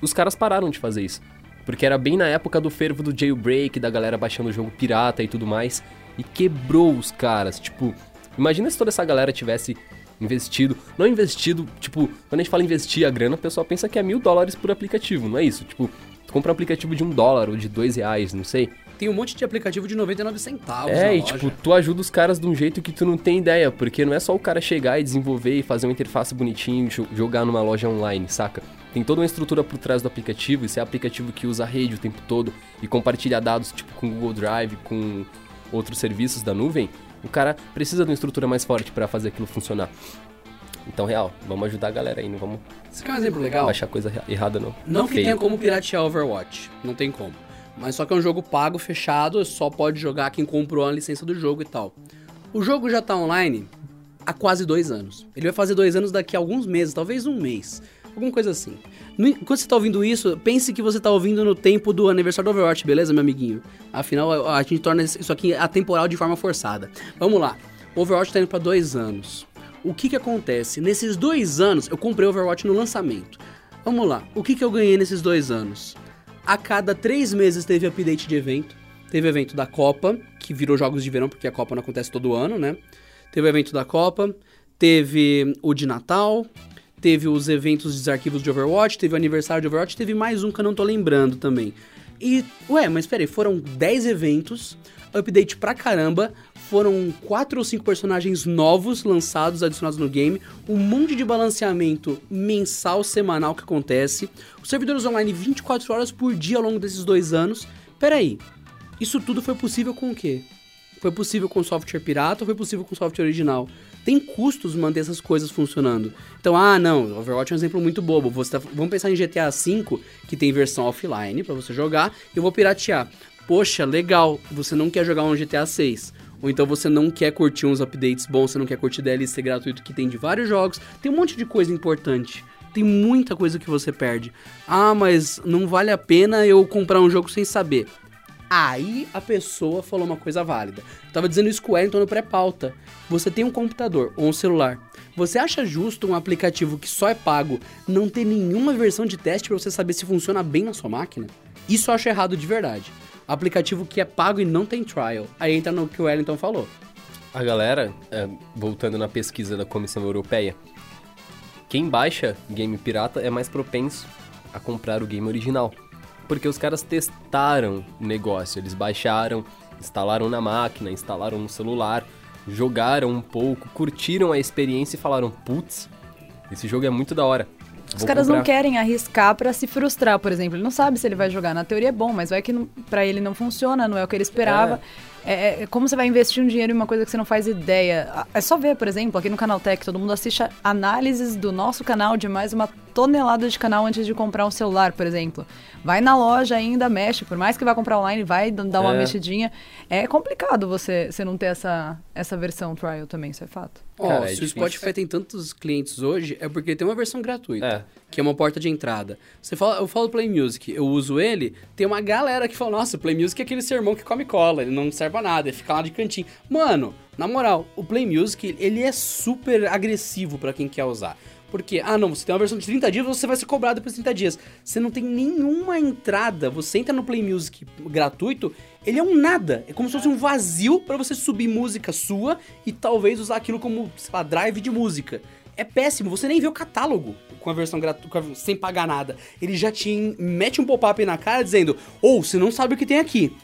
os caras pararam de fazer isso. Porque era bem na época do fervo do jailbreak, da galera baixando o jogo pirata e tudo mais. E quebrou os caras. Tipo, imagina se toda essa galera tivesse investido. Não investido, tipo, quando a gente fala investir a grana, o pessoal pensa que é mil dólares por aplicativo. Não é isso. Tipo, tu compra um aplicativo de um dólar ou de dois reais, não sei. Tem um monte de aplicativo de 99 centavos É, e tipo, tu ajuda os caras de um jeito que tu não tem ideia, porque não é só o cara chegar e desenvolver e fazer uma interface bonitinho e jo- jogar numa loja online, saca? Tem toda uma estrutura por trás do aplicativo, e se é aplicativo que usa a rede o tempo todo e compartilha dados, tipo, com o Google Drive, com outros serviços da nuvem, o cara precisa de uma estrutura mais forte pra fazer aquilo funcionar. Então, real, vamos ajudar a galera aí, não vamos Você quer um exemplo legal? baixar coisa errada, não. Não que Feio. tenha como piratear Overwatch, não tem como. Mas só que é um jogo pago, fechado, só pode jogar quem comprou a licença do jogo e tal. O jogo já tá online há quase dois anos. Ele vai fazer dois anos daqui a alguns meses, talvez um mês. Alguma coisa assim. Enquanto você tá ouvindo isso, pense que você tá ouvindo no tempo do aniversário do Overwatch, beleza, meu amiguinho? Afinal, a a gente torna isso aqui atemporal de forma forçada. Vamos lá. O Overwatch tá indo pra dois anos. O que que acontece? Nesses dois anos, eu comprei Overwatch no lançamento. Vamos lá. O que que eu ganhei nesses dois anos? A cada três meses teve update de evento. Teve evento da Copa, que virou jogos de verão, porque a Copa não acontece todo ano, né? Teve o evento da Copa. Teve o de Natal, teve os eventos dos arquivos de Overwatch, teve o aniversário de Overwatch, teve mais um que eu não tô lembrando também. E, ué, mas peraí, foram 10 eventos, update pra caramba, foram 4 ou 5 personagens novos lançados, adicionados no game, um monte de balanceamento mensal, semanal que acontece, os servidores online 24 horas por dia ao longo desses dois anos. Peraí, isso tudo foi possível com o quê? Foi possível com software pirata ou foi possível com software original? Tem custos manter essas coisas funcionando. Então, ah, não, Overwatch é um exemplo muito bobo. Você tá- vamos pensar em GTA V, que tem versão offline pra você jogar, eu vou piratear. Poxa, legal, você não quer jogar um GTA 6. Ou então você não quer curtir uns updates bons, você não quer curtir DLC gratuito que tem de vários jogos. Tem um monte de coisa importante. Tem muita coisa que você perde. Ah, mas não vale a pena eu comprar um jogo sem saber. Aí a pessoa falou uma coisa válida. Eu tava dizendo isso com o Wellington no pré-pauta. Você tem um computador ou um celular. Você acha justo um aplicativo que só é pago não ter nenhuma versão de teste pra você saber se funciona bem na sua máquina? Isso eu acho errado de verdade. Aplicativo que é pago e não tem trial. Aí entra no que o Wellington falou. A galera, é, voltando na pesquisa da Comissão Europeia, quem baixa game pirata é mais propenso a comprar o game original. Porque os caras testaram o negócio, eles baixaram, instalaram na máquina, instalaram no celular, jogaram um pouco, curtiram a experiência e falaram: putz, esse jogo é muito da hora. Os Vou caras não comprar." querem arriscar pra se frustrar, por exemplo. Ele não sabe se ele vai jogar. Na teoria é bom, mas vai que não, pra ele não funciona, não é o que ele esperava. É. é- como você vai investir um dinheiro em uma coisa que você não faz ideia? É só ver, por exemplo, aqui no Canal Tech, todo mundo assiste análises do nosso canal de mais uma tonelada de canal antes de comprar um celular, por exemplo. Vai na loja ainda, mexe. Por mais que vá comprar online, vai dar uma É. mexidinha. É complicado você, você não ter essa, essa versão trial também, isso é fato. Cara, é se o difícil. Spotify tem tantos clientes hoje, é porque tem uma versão gratuita, É. que é uma porta de entrada. Você fala, eu falo Play Music, eu uso ele, tem uma galera que fala, nossa, Play Music é aquele sermão que come cola, ele não serve pra nada, ele fica lá de cantinho. Mano, na moral, o Play Music, ele é super agressivo pra quem quer usar. Porque, ah não, você tem uma versão de 30 dias, você vai ser cobrado depois de 30 dias. Você não tem nenhuma entrada, você entra no Play Music gratuito, ele é um nada. É como se fosse um vazio pra você subir música sua e talvez usar aquilo como, sei lá, drive de música. É péssimo, você nem vê o catálogo com a versão gratuita, sem pagar nada. Ele já te mete um pop-up na cara dizendo, ou você não sabe o que tem aqui,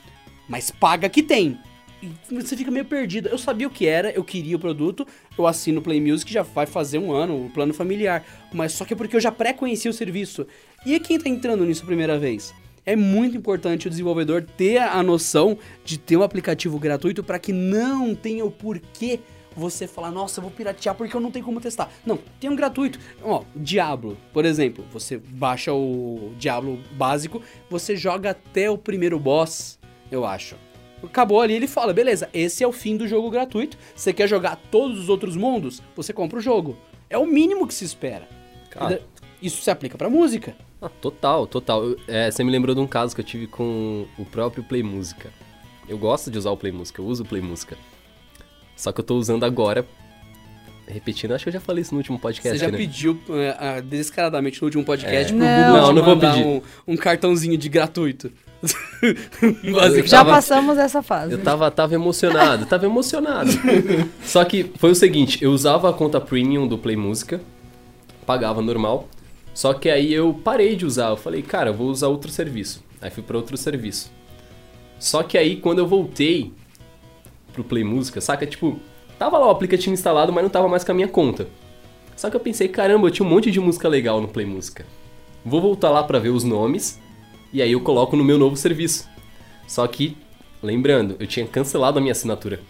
mas paga que tem. E você fica meio perdido. Eu sabia o que era, eu queria o produto, eu assino o Play Music, já vai fazer um ano, o plano familiar. Mas só que é porque eu já pré-conhecia o serviço. E quem tá entrando nisso a primeira vez? É muito importante o desenvolvedor ter a noção de ter um aplicativo gratuito para que não tenha o porquê você falar, nossa, eu vou piratear porque eu não tenho como testar. Não, tem um gratuito. Ó, Diablo, por exemplo, você baixa o Diablo básico, você joga até o primeiro boss, eu acho. Acabou ali, ele fala, beleza, esse é o fim do jogo gratuito. Você quer jogar todos os outros mundos? Você compra o jogo. É o mínimo que se espera. Cara. Isso se aplica pra música. Ah, total, total. É, você me lembrou de um caso que eu tive com o próprio Play Música. Eu gosto de usar o Play Música, eu uso o Play Música. Só que eu tô usando agora. Repetindo, acho que eu já falei isso no último podcast, Você já né? pediu ah, descaradamente no último podcast É. pro Não. Google Não, te não vou mandar pedir. Um, um cartãozinho de gratuito. Já tava- passamos essa fase. Eu tava, tava emocionado, tava emocionado. Só que foi o seguinte, eu usava a conta premium do Play Música, pagava normal, só que aí eu parei de usar, eu falei, cara, eu vou usar outro serviço. Aí fui pra outro serviço. Só que aí quando eu voltei pro Play Música, saca, tipo, tava lá o aplicativo instalado, mas não tava mais com a minha conta. Só que eu pensei, caramba, eu tinha um monte de música legal no Play Música. Vou voltar lá pra ver os nomes e aí eu coloco no meu novo serviço. Só que, lembrando, eu tinha cancelado a minha assinatura.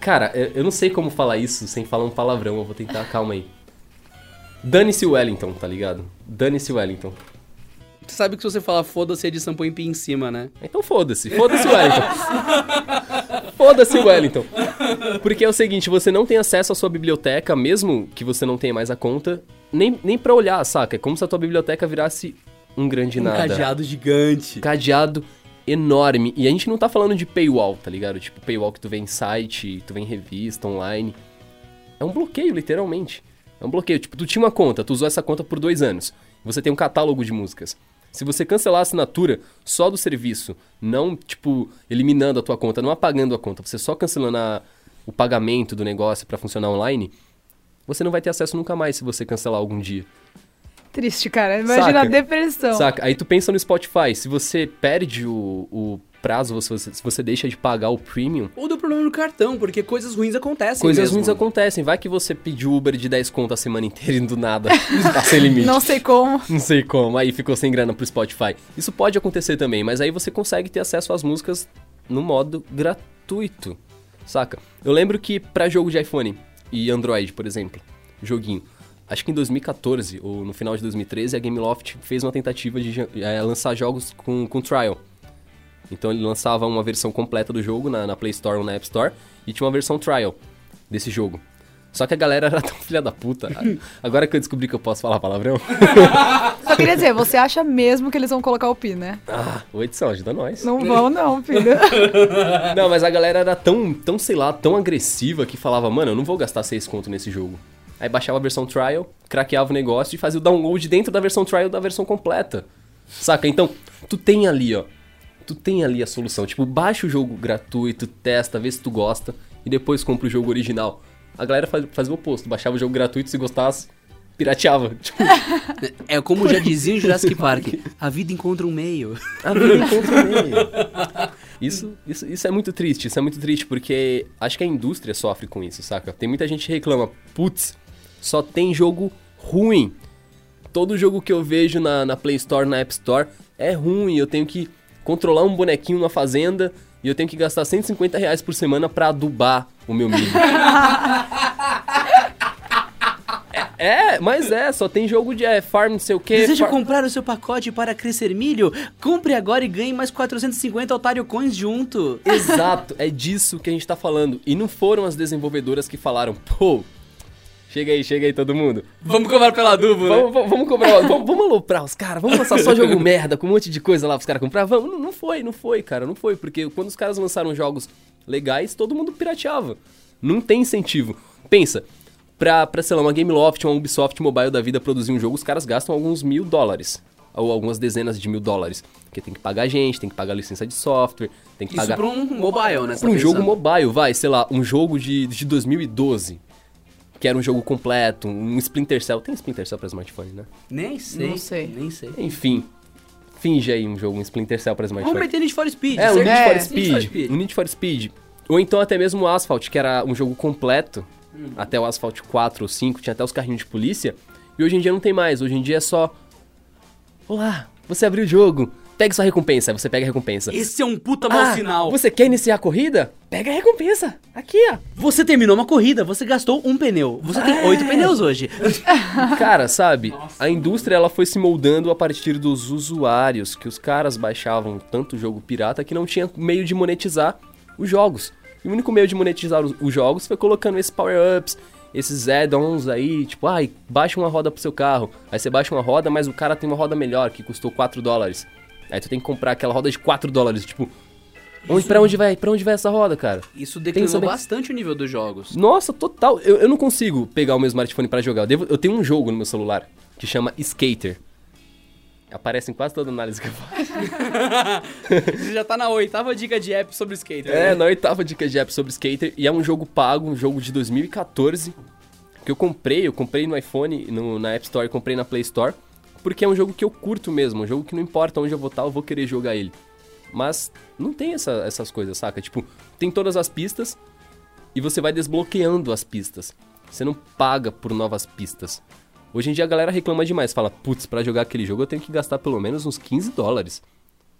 Cara, eu não sei como falar isso sem falar um palavrão, eu vou tentar, calma aí. Dane-se Wellington, tá ligado? Dane-se Wellington. Você sabe que se você falar foda-se, a edição põe pi em cima, né? Então foda-se, foda-se o Wellington. foda-se o Wellington. Porque é o seguinte, você não tem acesso à sua biblioteca, mesmo que você não tenha mais a conta, nem, nem pra olhar, saca? É como se a tua biblioteca virasse um grande Um nada. cadeado gigante. cadeado enorme. E a gente não tá falando de paywall, tá ligado? Tipo, paywall que tu vê em site, tu vê em revista, online. É um bloqueio, literalmente. É um bloqueio. Tipo, tu tinha uma conta, tu usou essa conta por dois anos. Você tem um catálogo de músicas. Se você cancelar a assinatura só do serviço, não, tipo, eliminando a tua conta, não apagando a conta, você só cancelando a, o pagamento do negócio pra funcionar online, você não vai ter acesso nunca mais se você cancelar algum dia. Triste, cara. Imagina Saca. a depressão. Saca? Aí tu pensa no Spotify, se você perde o, o prazo, se você, se você deixa de pagar o premium, Ou deu problema no cartão, porque coisas ruins acontecem coisas mesmo. ruins acontecem. Vai que você pediu Uber de 10 conto a semana inteira e do nada tá sem limite. Não sei como. Não sei como, aí ficou sem grana pro Spotify. Isso pode acontecer também, mas aí você consegue ter acesso às músicas no modo gratuito, saca? Eu lembro que pra jogo de iPhone e Android, por exemplo, joguinho, acho que em 2014 ou no final de 2013 a Gameloft fez uma tentativa de eh, lançar jogos com, com trial. Então ele lançava uma versão completa do jogo na, na Play Store ou na App Store e tinha uma versão trial desse jogo. Só que a galera era tão filha da puta. Agora que eu descobri que eu posso falar palavrão. Só queria dizer, você acha mesmo que eles vão colocar o pi, né? Ah, o edição, ajuda nós. Não vão, não, filho. Não, mas a galera era tão, tão, sei lá, tão agressiva que falava, mano, eu não vou gastar 6 conto nesse jogo. Aí baixava a versão trial, craqueava o negócio e fazia o download dentro da versão trial da versão completa. Saca? Então, tu tem ali, ó. Tu tem ali a solução. Tipo, baixa o jogo gratuito, testa, vê se tu gosta e depois compra o jogo original. A galera faz- fazia o oposto, baixava o jogo gratuito, se gostasse, pirateava. Tipo, É como já dizia em Jurassic Park, a vida encontra um meio. A vida encontra um meio. Isso, isso, isso é muito triste, isso é muito triste, porque acho que a indústria sofre com isso, saca? Tem muita gente que reclama, putz, só tem jogo ruim. Todo jogo que eu vejo na, na Play Store, na App Store, é ruim. Eu tenho que controlar um bonequinho na fazenda e eu tenho que gastar 150 reais por semana pra adubar o meu milho. é, mas é, só tem jogo de é, farm, não sei o que. Deseja comprar o seu pacote para crescer milho? Compre agora e ganhe mais 450 Otário Coins junto. Exato, é disso que a gente tá falando. E não foram as desenvolvedoras que falaram, pô, chega aí, chega aí todo mundo. Vamos cobrar pela Dubo, né? Vamos, vamos, vamos cobrar, vamos, vamos aloprar os caras, vamos lançar só jogo merda, com um monte de coisa lá pros caras comprar. Vamos, não, não foi, não foi, cara, não foi. Porque quando os caras lançaram jogos legais, todo mundo pirateava. Não tem incentivo. Pensa, pra, pra sei lá, uma Gameloft, uma Ubisoft Mobile da vida produzir um jogo, os caras gastam alguns mil dólares. Ou algumas dezenas de mil dólares. Porque tem que pagar gente, tem que pagar licença de software, tem que Isso pagar... pra um mobile, né? Pra um jogo mobile, vai, sei lá, um jogo de, de 2012. Que era um jogo completo, um Splinter Cell. Tem Splinter Cell pra smartphone, né? Nem sei. Não sei. Nem sei. Enfim. Finge aí um jogo, um Splinter Cell pra Vamos smartphone. meter Need for Speed. É, um? Need É, for Need Speed. for Speed. Um Need for Speed. Ou então até mesmo o Asphalt, que era um jogo completo. Hum. Até o Asphalt 4 ou 5, tinha até os carrinhos de polícia. E hoje em dia não tem mais. Hoje em dia é só. Olá, você abriu o jogo. Pegue sua recompensa. Aí você pega a recompensa. Esse é um puta mau Ah, sinal. Você quer iniciar a corrida? Pega a recompensa. Aqui, ó. Você terminou uma corrida, você gastou um pneu. Você tem É. oito pneus hoje. Cara, sabe? A indústria ela foi se moldando a partir dos usuários, que os caras baixavam tanto jogo pirata que não tinha meio de monetizar os jogos. E o único meio de monetizar os, os jogos foi colocando esses power-ups, esses add-ons aí, tipo, ai, baixa uma roda pro seu carro. Aí você baixa uma roda, mas o cara tem uma roda melhor, que custou 4 dólares. Aí tu tem que comprar aquela roda de 4 dólares, tipo, onde, pra onde vai? Pra onde vai essa roda, cara? Isso declinou bastante o nível dos jogos. Nossa, total. Eu, eu não consigo pegar o meu smartphone pra jogar. Eu, devo- eu tenho um jogo no meu celular que chama Skater. Aparece em quase toda análise que eu faço. Você já tá na oitava dica de app sobre skater. É, né? na oitava dica de app sobre Skater. E é um jogo pago, um jogo de 2014. Que eu comprei, eu comprei no iPhone, no, na App Store, comprei na Play Store. Porque é um jogo que eu curto mesmo. Um jogo que não importa onde eu vou estar, eu vou querer jogar ele. Mas não tem essa- essas coisas, saca? Tipo, tem todas as pistas e você vai desbloqueando as pistas. Você não paga por novas pistas. Hoje em dia a galera reclama demais, fala, putz, pra jogar aquele jogo eu tenho que gastar pelo menos uns 15 dólares.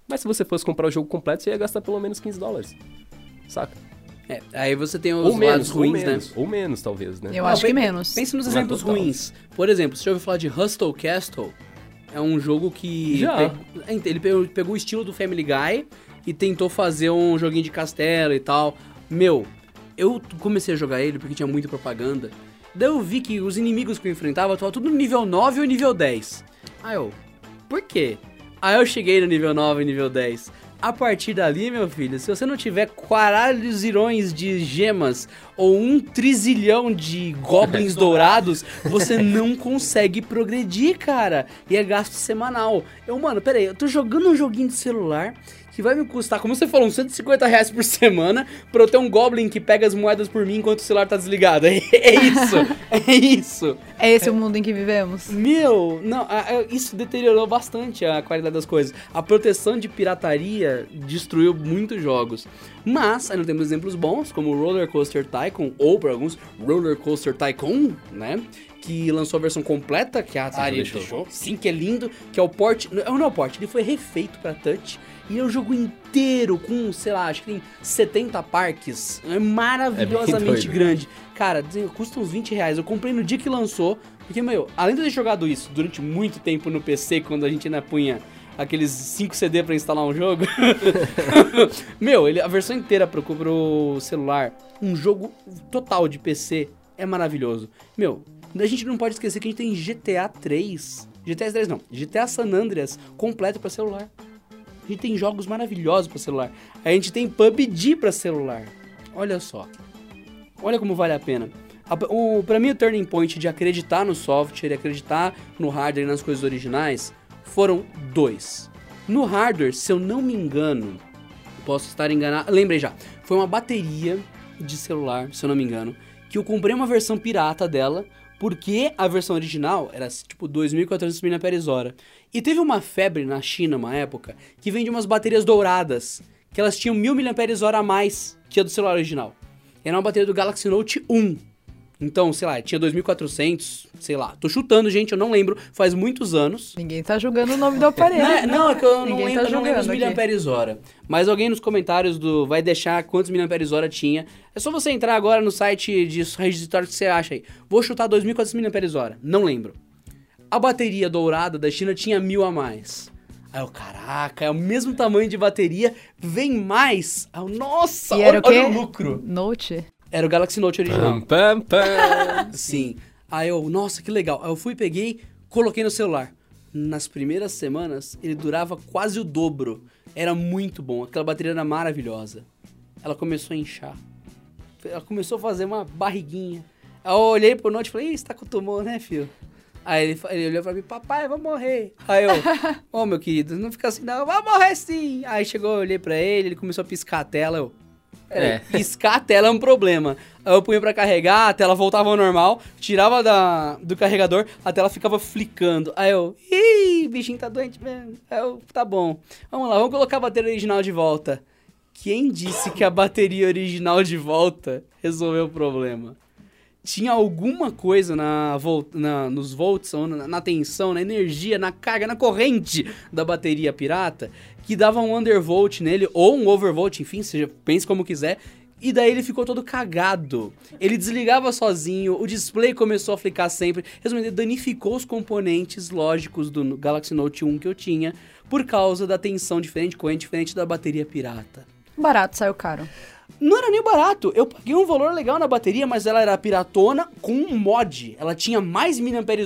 Mas se você fosse comprar o jogo completo, você ia gastar pelo menos 15 dólares. Saca? É, aí você tem os Ou lados menos, ruins, ou né? menos, ou menos, talvez, né? Eu Não, acho que menos. Pense nos é exemplos ruins. Por exemplo, você já ouviu falar de Hustle Castle? É um jogo que. Já. pe- Ele pegou, pegou o estilo do Family Guy e tentou fazer um joguinho de castelo e tal. Meu, eu comecei a jogar ele porque tinha muita propaganda. Daí eu vi que os inimigos que eu enfrentava estavam tudo no nível 9 ou nível 10. Aí eu, por quê? Aí eu cheguei no nível 9 e nível 10. A partir dali, meu filho, se você não tiver quaralhos irões de gemas ou um trizilhão de goblins dourados, você não consegue progredir, cara. E é gasto semanal. Eu, mano, peraí, eu tô jogando um joguinho de celular que vai me custar, como você falou, uns 150 reais por semana pra eu ter um Goblin que pega as moedas por mim enquanto o celular tá desligado. É, é isso, é isso. É esse o mundo em que vivemos? Meu, não, a- a- isso deteriorou bastante a qualidade das coisas. A proteção de pirataria destruiu muitos jogos. Mas, ainda temos exemplos bons, como o Roller Coaster Tycoon, ou para alguns, Roller Coaster Tycoon, né? Que lançou a versão completa, que a Atari deixou. deixou. Sim, que é lindo, que é o port. Não, não é o port, ele foi refeito pra touch. E é o jogo inteiro com, sei lá, acho que tem 70 parques. É maravilhosamente doido. grande. Cara, custa uns 20 reais. Eu comprei no dia que lançou. Porque, meu, além de eu ter jogado isso durante muito tempo no PC, quando a gente ainda punha aqueles 5 CD pra instalar um jogo. meu, ele, a versão inteira pro, pro celular, um jogo total de PC, é maravilhoso. Meu, a gente não pode esquecer que a gente tem GTA 3. GTA 3 não, GTA San Andreas completo pra celular. A gente tem jogos maravilhosos pra celular. A gente tem PUBG pra celular. Olha só. Olha como vale a pena. A- O, pra mim, o turning point de acreditar no software e acreditar no hardware e nas coisas originais foram dois. No hardware, se eu não me engano, posso estar enganado. Lembrei já. Foi uma bateria de celular, se eu não me engano, que eu comprei uma versão pirata dela, porque a versão original era tipo 2.400 mAh. E teve uma febre na China, uma época, que vende umas baterias douradas, que elas tinham 1.000 mAh a mais que a do celular original. Era uma bateria do Galaxy Note 1. Então, sei lá, tinha 2.400, sei lá. Tô chutando, gente, eu não lembro, faz muitos anos. Ninguém tá julgando o nome do aparelho. Não, é- não, é que eu não lembro, tá não lembro os miliamperes hora. Mas alguém nos comentários do vai deixar quantos miliamperes hora tinha. É só você entrar agora no site de registratório que você acha aí. Vou chutar 2.400 miliamperes hora. Não lembro. A bateria dourada da China tinha mil a mais. Aí eu, caraca, é o mesmo tamanho de bateria, vem mais. Aí eu, nossa, E era olha, o olha o lucro. Note? Era o Galaxy Note original. Pam, pam, pam. Sim. Aí eu, nossa, que legal. Aí eu fui, peguei, coloquei no celular. Nas primeiras semanas, ele durava quase o dobro. Era muito bom. Aquela bateria era maravilhosa. Ela começou a inchar. Ela começou a fazer uma barriguinha. Aí eu olhei pro note e falei, Ih, você tá com tumor, né, filho? Aí ele, ele olhou pra mim, papai, eu vou morrer. Aí eu, ô meu querido, não fica assim, não, eu vou morrer sim. Aí chegou, eu olhei pra ele, ele começou a piscar a tela, eu, É. piscar a tela é um problema. Aí eu punha pra carregar, a tela voltava ao normal, tirava da, do carregador, a tela ficava flicando. Aí eu, ih, bichinho tá doente mesmo. Aí eu, tá bom. Vamos lá, vamos colocar a bateria original de volta. Quem disse que a bateria original de volta resolveu o problema? Tinha alguma coisa na, vol- na- nos volts, na, na tensão, na energia, na carga, na corrente da bateria pirata, que dava um undervolt nele, ou um overvolt, enfim, seja, pense como quiser, e daí ele ficou todo cagado. Ele desligava sozinho, o display começou a flicar sempre. Resumindo, danificou os componentes lógicos do Galaxy Note 1 que eu tinha, por causa da tensão diferente, corrente diferente da bateria pirata. Barato, saiu caro. Não era nem barato. Eu paguei um valor legal na bateria, mas ela era piratona com um mod. Ela tinha mais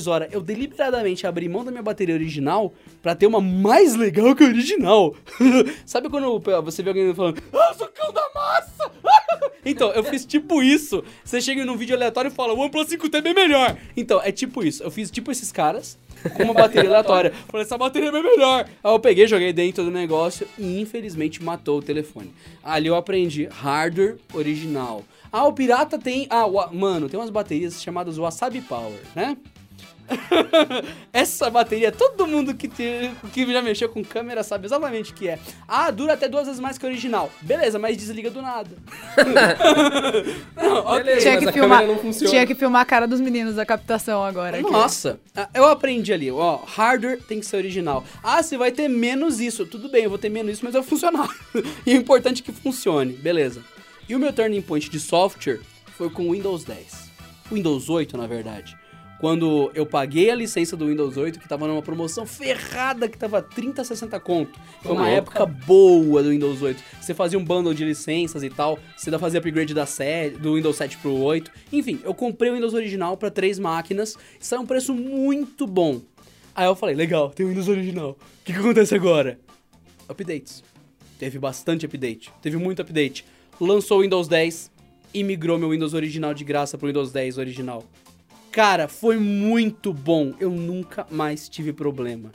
hora. Eu deliberadamente abri mão da minha bateria original pra ter uma mais legal que a original. Sabe quando você vê alguém falando, ah, socão da massa! então, eu fiz tipo isso. Você chega num vídeo aleatório e fala, o OnePlus 5T é bem melhor. Então, é tipo isso. Eu fiz tipo esses caras com uma bateria aleatória. Falei, essa bateria é bem melhor. Aí eu peguei, joguei dentro do negócio e infelizmente matou o telefone. Ali eu aprendi hardware original. Ah, o pirata tem. Ah, o- mano, tem umas baterias chamadas Wasabi Power, né? Essa bateria, todo mundo que, te- que já mexeu com câmera sabe exatamente o que é. Ah, dura até duas vezes mais que o original. Beleza, mas desliga do nada. Não, ok. Beleza. Tinha que, filmar, tinha que filmar a cara dos meninos da captação agora. aqui. Nossa, ah, eu aprendi ali, ó, hardware tem que ser original. Ah, você vai ter menos isso. Tudo bem, eu vou ter menos isso, mas vai funcionar. e o importante é que funcione, beleza. E o meu turning point de software foi com o Windows 10. Windows 8, na verdade. Quando eu paguei a licença do Windows 8, que tava numa promoção ferrada, que tava 30, 60 conto. Foi uma época boa do Windows 8. Você fazia um bundle de licenças e tal, você fazia upgrade da série, do Windows 7 pro 8. Enfim, eu comprei o Windows original pra três máquinas, e saiu um preço muito bom. Aí eu falei, legal, tem o Windows original. O que, que acontece agora? Updates. Teve bastante update. Teve muito update. Lançou o Windows 10 e migrou meu Windows original de graça pro Windows 10 original. Cara, foi muito bom. Eu nunca mais tive problema.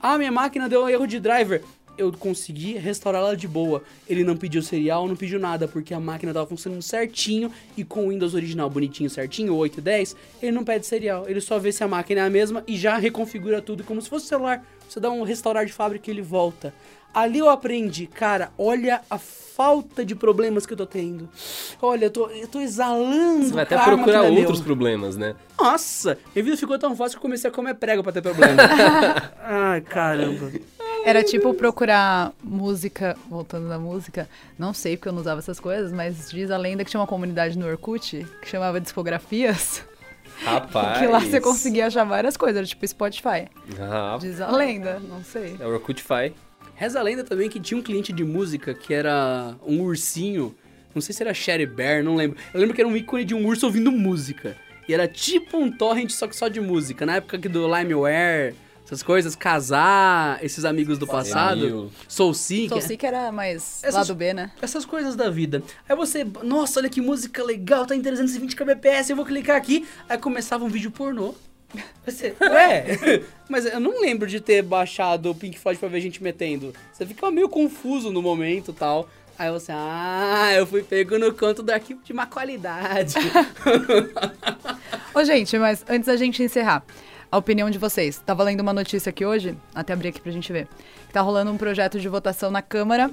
Ah, minha máquina deu um erro de driver. eu consegui restaurá-la de boa. Ele não pediu cereal, não pediu nada, porque a máquina tava funcionando certinho e com o Windows original bonitinho, certinho, 8 e 10, ele não pede cereal. Ele só vê se a máquina é a mesma e já reconfigura tudo como se fosse celular. Você dá um restaurar de fábrica e ele volta. Ali eu aprendi, cara, olha a falta de problemas que eu tô tendo. Olha, eu tô, eu tô exalando. Você vai até procurar outros meu. problemas, né? Nossa, minha vida ficou tão fácil que eu comecei a comer prego pra ter problema. Ai, caramba. Era tipo procurar música, voltando na música, não sei porque eu não usava essas coisas, mas diz a lenda que tinha uma comunidade no Orkut que chamava Discografias, Rapaz. que lá você conseguia achar várias coisas, era tipo Spotify. Ah, Diz a lenda, não sei. é o Orkutify. Reza a lenda também que tinha um cliente de música que era um ursinho. Não sei se era Sherry Bear, não lembro. Eu lembro que era um ícone de um urso ouvindo música. E era tipo um torrent, só que só de música. Na época que do LimeWare, essas coisas, casar, esses amigos do passado. Soul Seek. Só sei que era mais Essas- lado B, né? Essas coisas da vida. Aí você, nossa, olha que música legal, tá em 320 kbps, eu vou clicar aqui. Aí começava um vídeo pornô. Você, ué, mas eu não lembro de ter baixado o Pink Floyd pra ver gente metendo. Você fica meio confuso no momento e tal. Aí você, ah, eu fui pego no canto do arquivo de má qualidade. Ô, gente, mas antes da gente encerrar, a opinião de vocês. Tava lendo uma notícia aqui hoje, até abrir aqui pra gente ver. Que tá rolando um projeto de votação na Câmara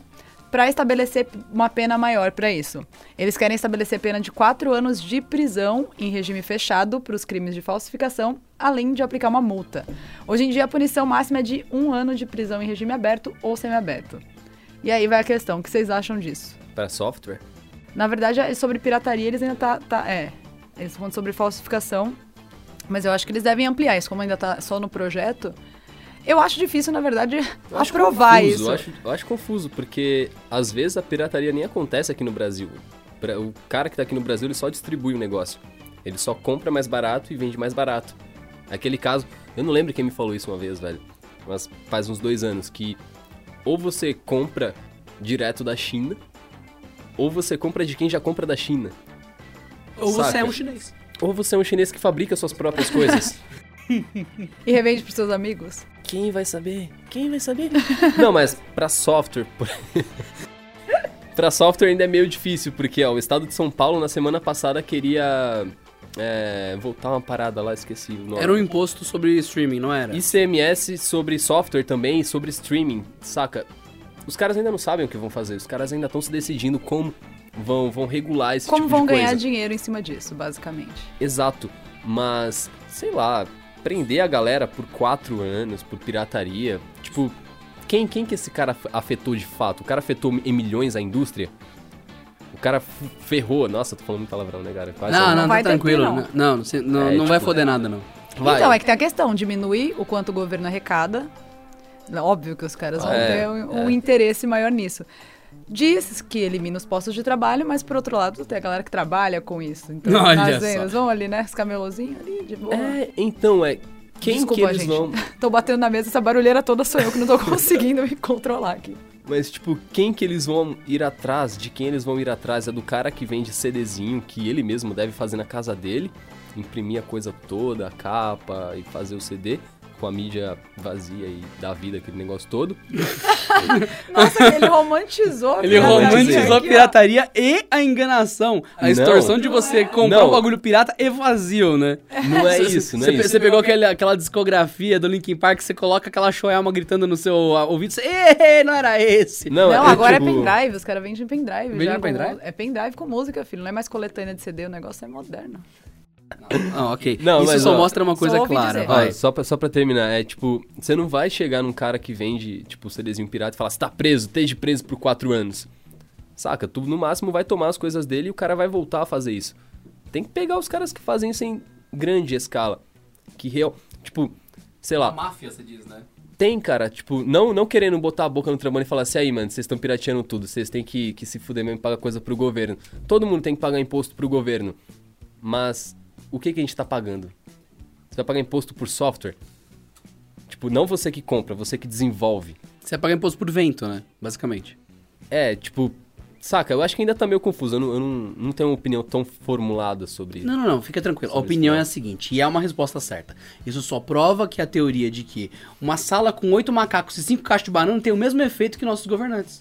pra estabelecer uma pena maior pra isso. Eles querem estabelecer pena de quatro anos de prisão em regime fechado para os crimes de falsificação, além de aplicar uma multa. Hoje em dia, a punição máxima é de um ano de prisão em regime aberto ou semiaberto. E aí vai a questão, o que vocês acham disso? Para software? Na verdade, é sobre pirataria eles ainda tá, tá. É. Eles falando sobre falsificação. Mas eu acho que eles devem ampliar isso, como ainda tá só no projeto. Eu acho difícil, na verdade, Eu acho aprovar confuso, isso. Eu acho, eu acho confuso, porque às vezes a pirataria nem acontece aqui no Brasil. O cara que tá aqui no Brasil, ele só distribui o negócio. Ele só compra mais barato e vende mais barato. Aquele caso, eu não lembro quem me falou isso uma vez, velho. Mas faz uns dois anos, que ou você compra direto da China, ou você compra de quem já compra da China. Ou você Saca? é um chinês. Ou você é um chinês que fabrica suas próprias coisas. E revende pros seus amigos. Quem vai saber? Quem vai saber? Não, mas pra software. pra software ainda é meio difícil, porque ó, o estado de São Paulo na semana passada queria. é, voltar uma parada lá, esqueci o nome. Era um imposto sobre streaming, não era? ICMS sobre software também sobre streaming, saca? Os caras ainda não sabem o que vão fazer, os caras ainda estão se decidindo como vão, vão regular esse Como tipo vão de coisa. ganhar dinheiro em cima disso, basicamente. Exato. Mas, sei lá, prender a galera por quatro anos por pirataria. Tipo, quem, quem que esse cara af- afetou de fato? O cara afetou em milhões a indústria? O cara ferrou. Nossa, tô falando muito palavrão, né, cara? Quase Não, Não não, vai tá tranquilo. não. Não, não, não, É, não vai tipo, foder nada, não. Vai. Então, é que tem a questão, diminuir o quanto o governo arrecada. Óbvio que os caras vão É, ter um, um é. interesse maior nisso. Diz que elimina os postos de trabalho, mas por outro lado tem a galera que trabalha com isso. Então, Olha vendas, vão ali, né? Os camelozinhos ali, de boa. É, então, é. Quem Desculpa, que eles gente. vão. Tô batendo na mesa, essa barulheira toda sou eu que não tô conseguindo me controlar aqui. Mas, tipo, quem que eles vão ir atrás? De quem eles vão ir atrás? É do cara que vende CDzinho, que ele mesmo deve fazer na casa dele, imprimir a coisa toda, a capa e fazer o CD com a mídia vazia e dar vida aquele negócio todo. Nossa, ele romantizou. a Ele pirataria romantizou a ó. pirataria e a enganação. A Não. extorsão de você comprar Não. um bagulho pirata e vazio, né? Não é Você- isso, não você, é isso. Você pegou aquele- aquela discografia do Linkin Park, você coloca aquela Shoyama gritando no seu ouvido, você, Ê, não era esse. Não, Não, é, agora tipo, é pendrive, os caras vendem pendrive. Vendem pendrive? É pendrive com música, filho. Não é mais coletânea de CD, o negócio é moderno. Ah, ok. Não, Isso mas, só ó, mostra uma coisa clara, dizer. Ó, vai. só, pra, só pra terminar, é tipo, você não vai chegar num cara que vende, tipo, CDzinho pirata e falar, você tá preso, esteja preso por quatro anos. Saca? Tu no máximo vai tomar as coisas dele e o cara vai voltar a fazer isso. Tem que pegar os caras que fazem isso em grande escala. Que real. Tipo, sei lá. máfia, você diz, né? Tem, cara, tipo, não, não querendo botar a boca no trambolho e falar assim, aí, mano, vocês estão pirateando tudo, vocês têm que, que se fuder mesmo e pagar coisa pro governo. Todo mundo tem que pagar imposto pro governo. Mas o que, que a gente tá pagando? Você vai pagar imposto por software? Tipo, não você que compra, você que desenvolve. Você paga imposto por vento, né? Basicamente. É, tipo, Saca, eu acho que ainda tá meio confuso. Eu não, eu não, não tenho uma opinião tão formulada sobre Não, não, não, fica tranquilo. A opinião isso, é a seguinte, e é uma resposta certa. Isso só prova que a teoria de que uma sala com oito macacos e cinco caixas de banana tem o mesmo efeito que nossos governantes.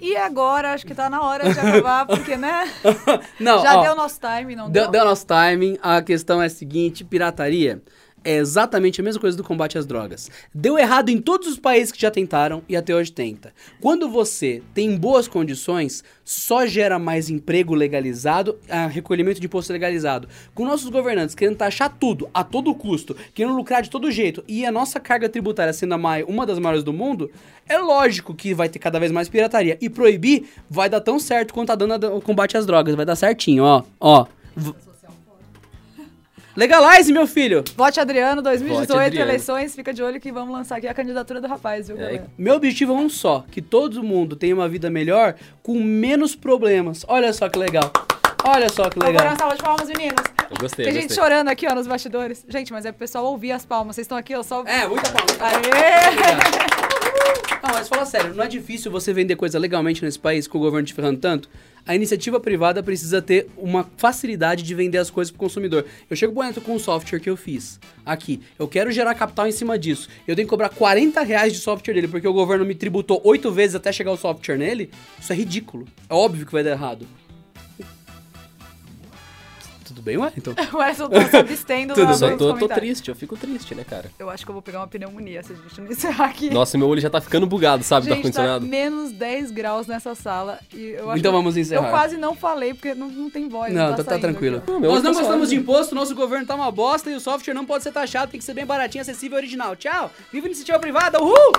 E agora, acho que tá na hora de acabar, porque, né? Não, Já ó, deu nosso time, não deu, deu? deu nosso timing. A questão é a seguinte, pirataria é exatamente a mesma coisa do combate às drogas. Deu errado em todos os países que já tentaram e até hoje tenta. Quando você tem boas condições, só gera mais emprego legalizado, ah, recolhimento de imposto legalizado. Com nossos governantes querendo taxar tudo a todo custo, querendo lucrar de todo jeito e a nossa carga tributária sendo mai- uma das maiores do mundo, é lógico que vai ter cada vez mais pirataria. E proibir vai dar tão certo quanto tá dando o combate às drogas. Vai dar certinho, ó. Ó. V- Legalize, meu filho! Vote Adriano, 2018, Vote Adriano. eleições, fica de olho que vamos lançar aqui a candidatura do rapaz, viu, É? Meu objetivo é um só: que todo mundo tenha uma vida melhor com menos problemas. Olha só que legal. Olha só que Vamos legal. uma salva de palmas, meninos. Eu gostei, Tem gente gostei. chorando aqui, ó, nos bastidores. Gente, mas é pro pessoal ouvir as palmas. Vocês estão aqui, ó, só... É, muita palma. Aê! Não, mas fala sério, não é difícil você vender coisa legalmente nesse país com o governo te ferrando tanto? A iniciativa privada precisa ter uma facilidade de vender as coisas pro consumidor. Eu chego dentro com um software que eu fiz aqui. Eu quero gerar capital em cima disso. Eu tenho que cobrar 40 reais de software dele, porque o governo me tributou oito vezes até chegar o software nele. Isso é ridículo. É óbvio que vai dar errado. Tudo bem, Wellington? O Wellington tá se abstendo Tudo. Só tô, tô triste, eu fico triste, né, cara? Eu acho que eu vou pegar uma pneumonia se a gente não encerrar aqui. Nossa, meu olho já tá ficando bugado, sabe, do Gente, tá ar-condicionado. menos 10 graus nessa sala. E eu acho Então vamos encerrar. Eu quase não falei, porque não, não tem voz. Não, tá, tá saindo tranquilo. Não, Nós não tá gostamos de imposto, nosso governo tá uma bosta e o software não pode ser taxado, tem que ser bem baratinho, acessível e original. Tchau! Viva a iniciativa privada, uhul!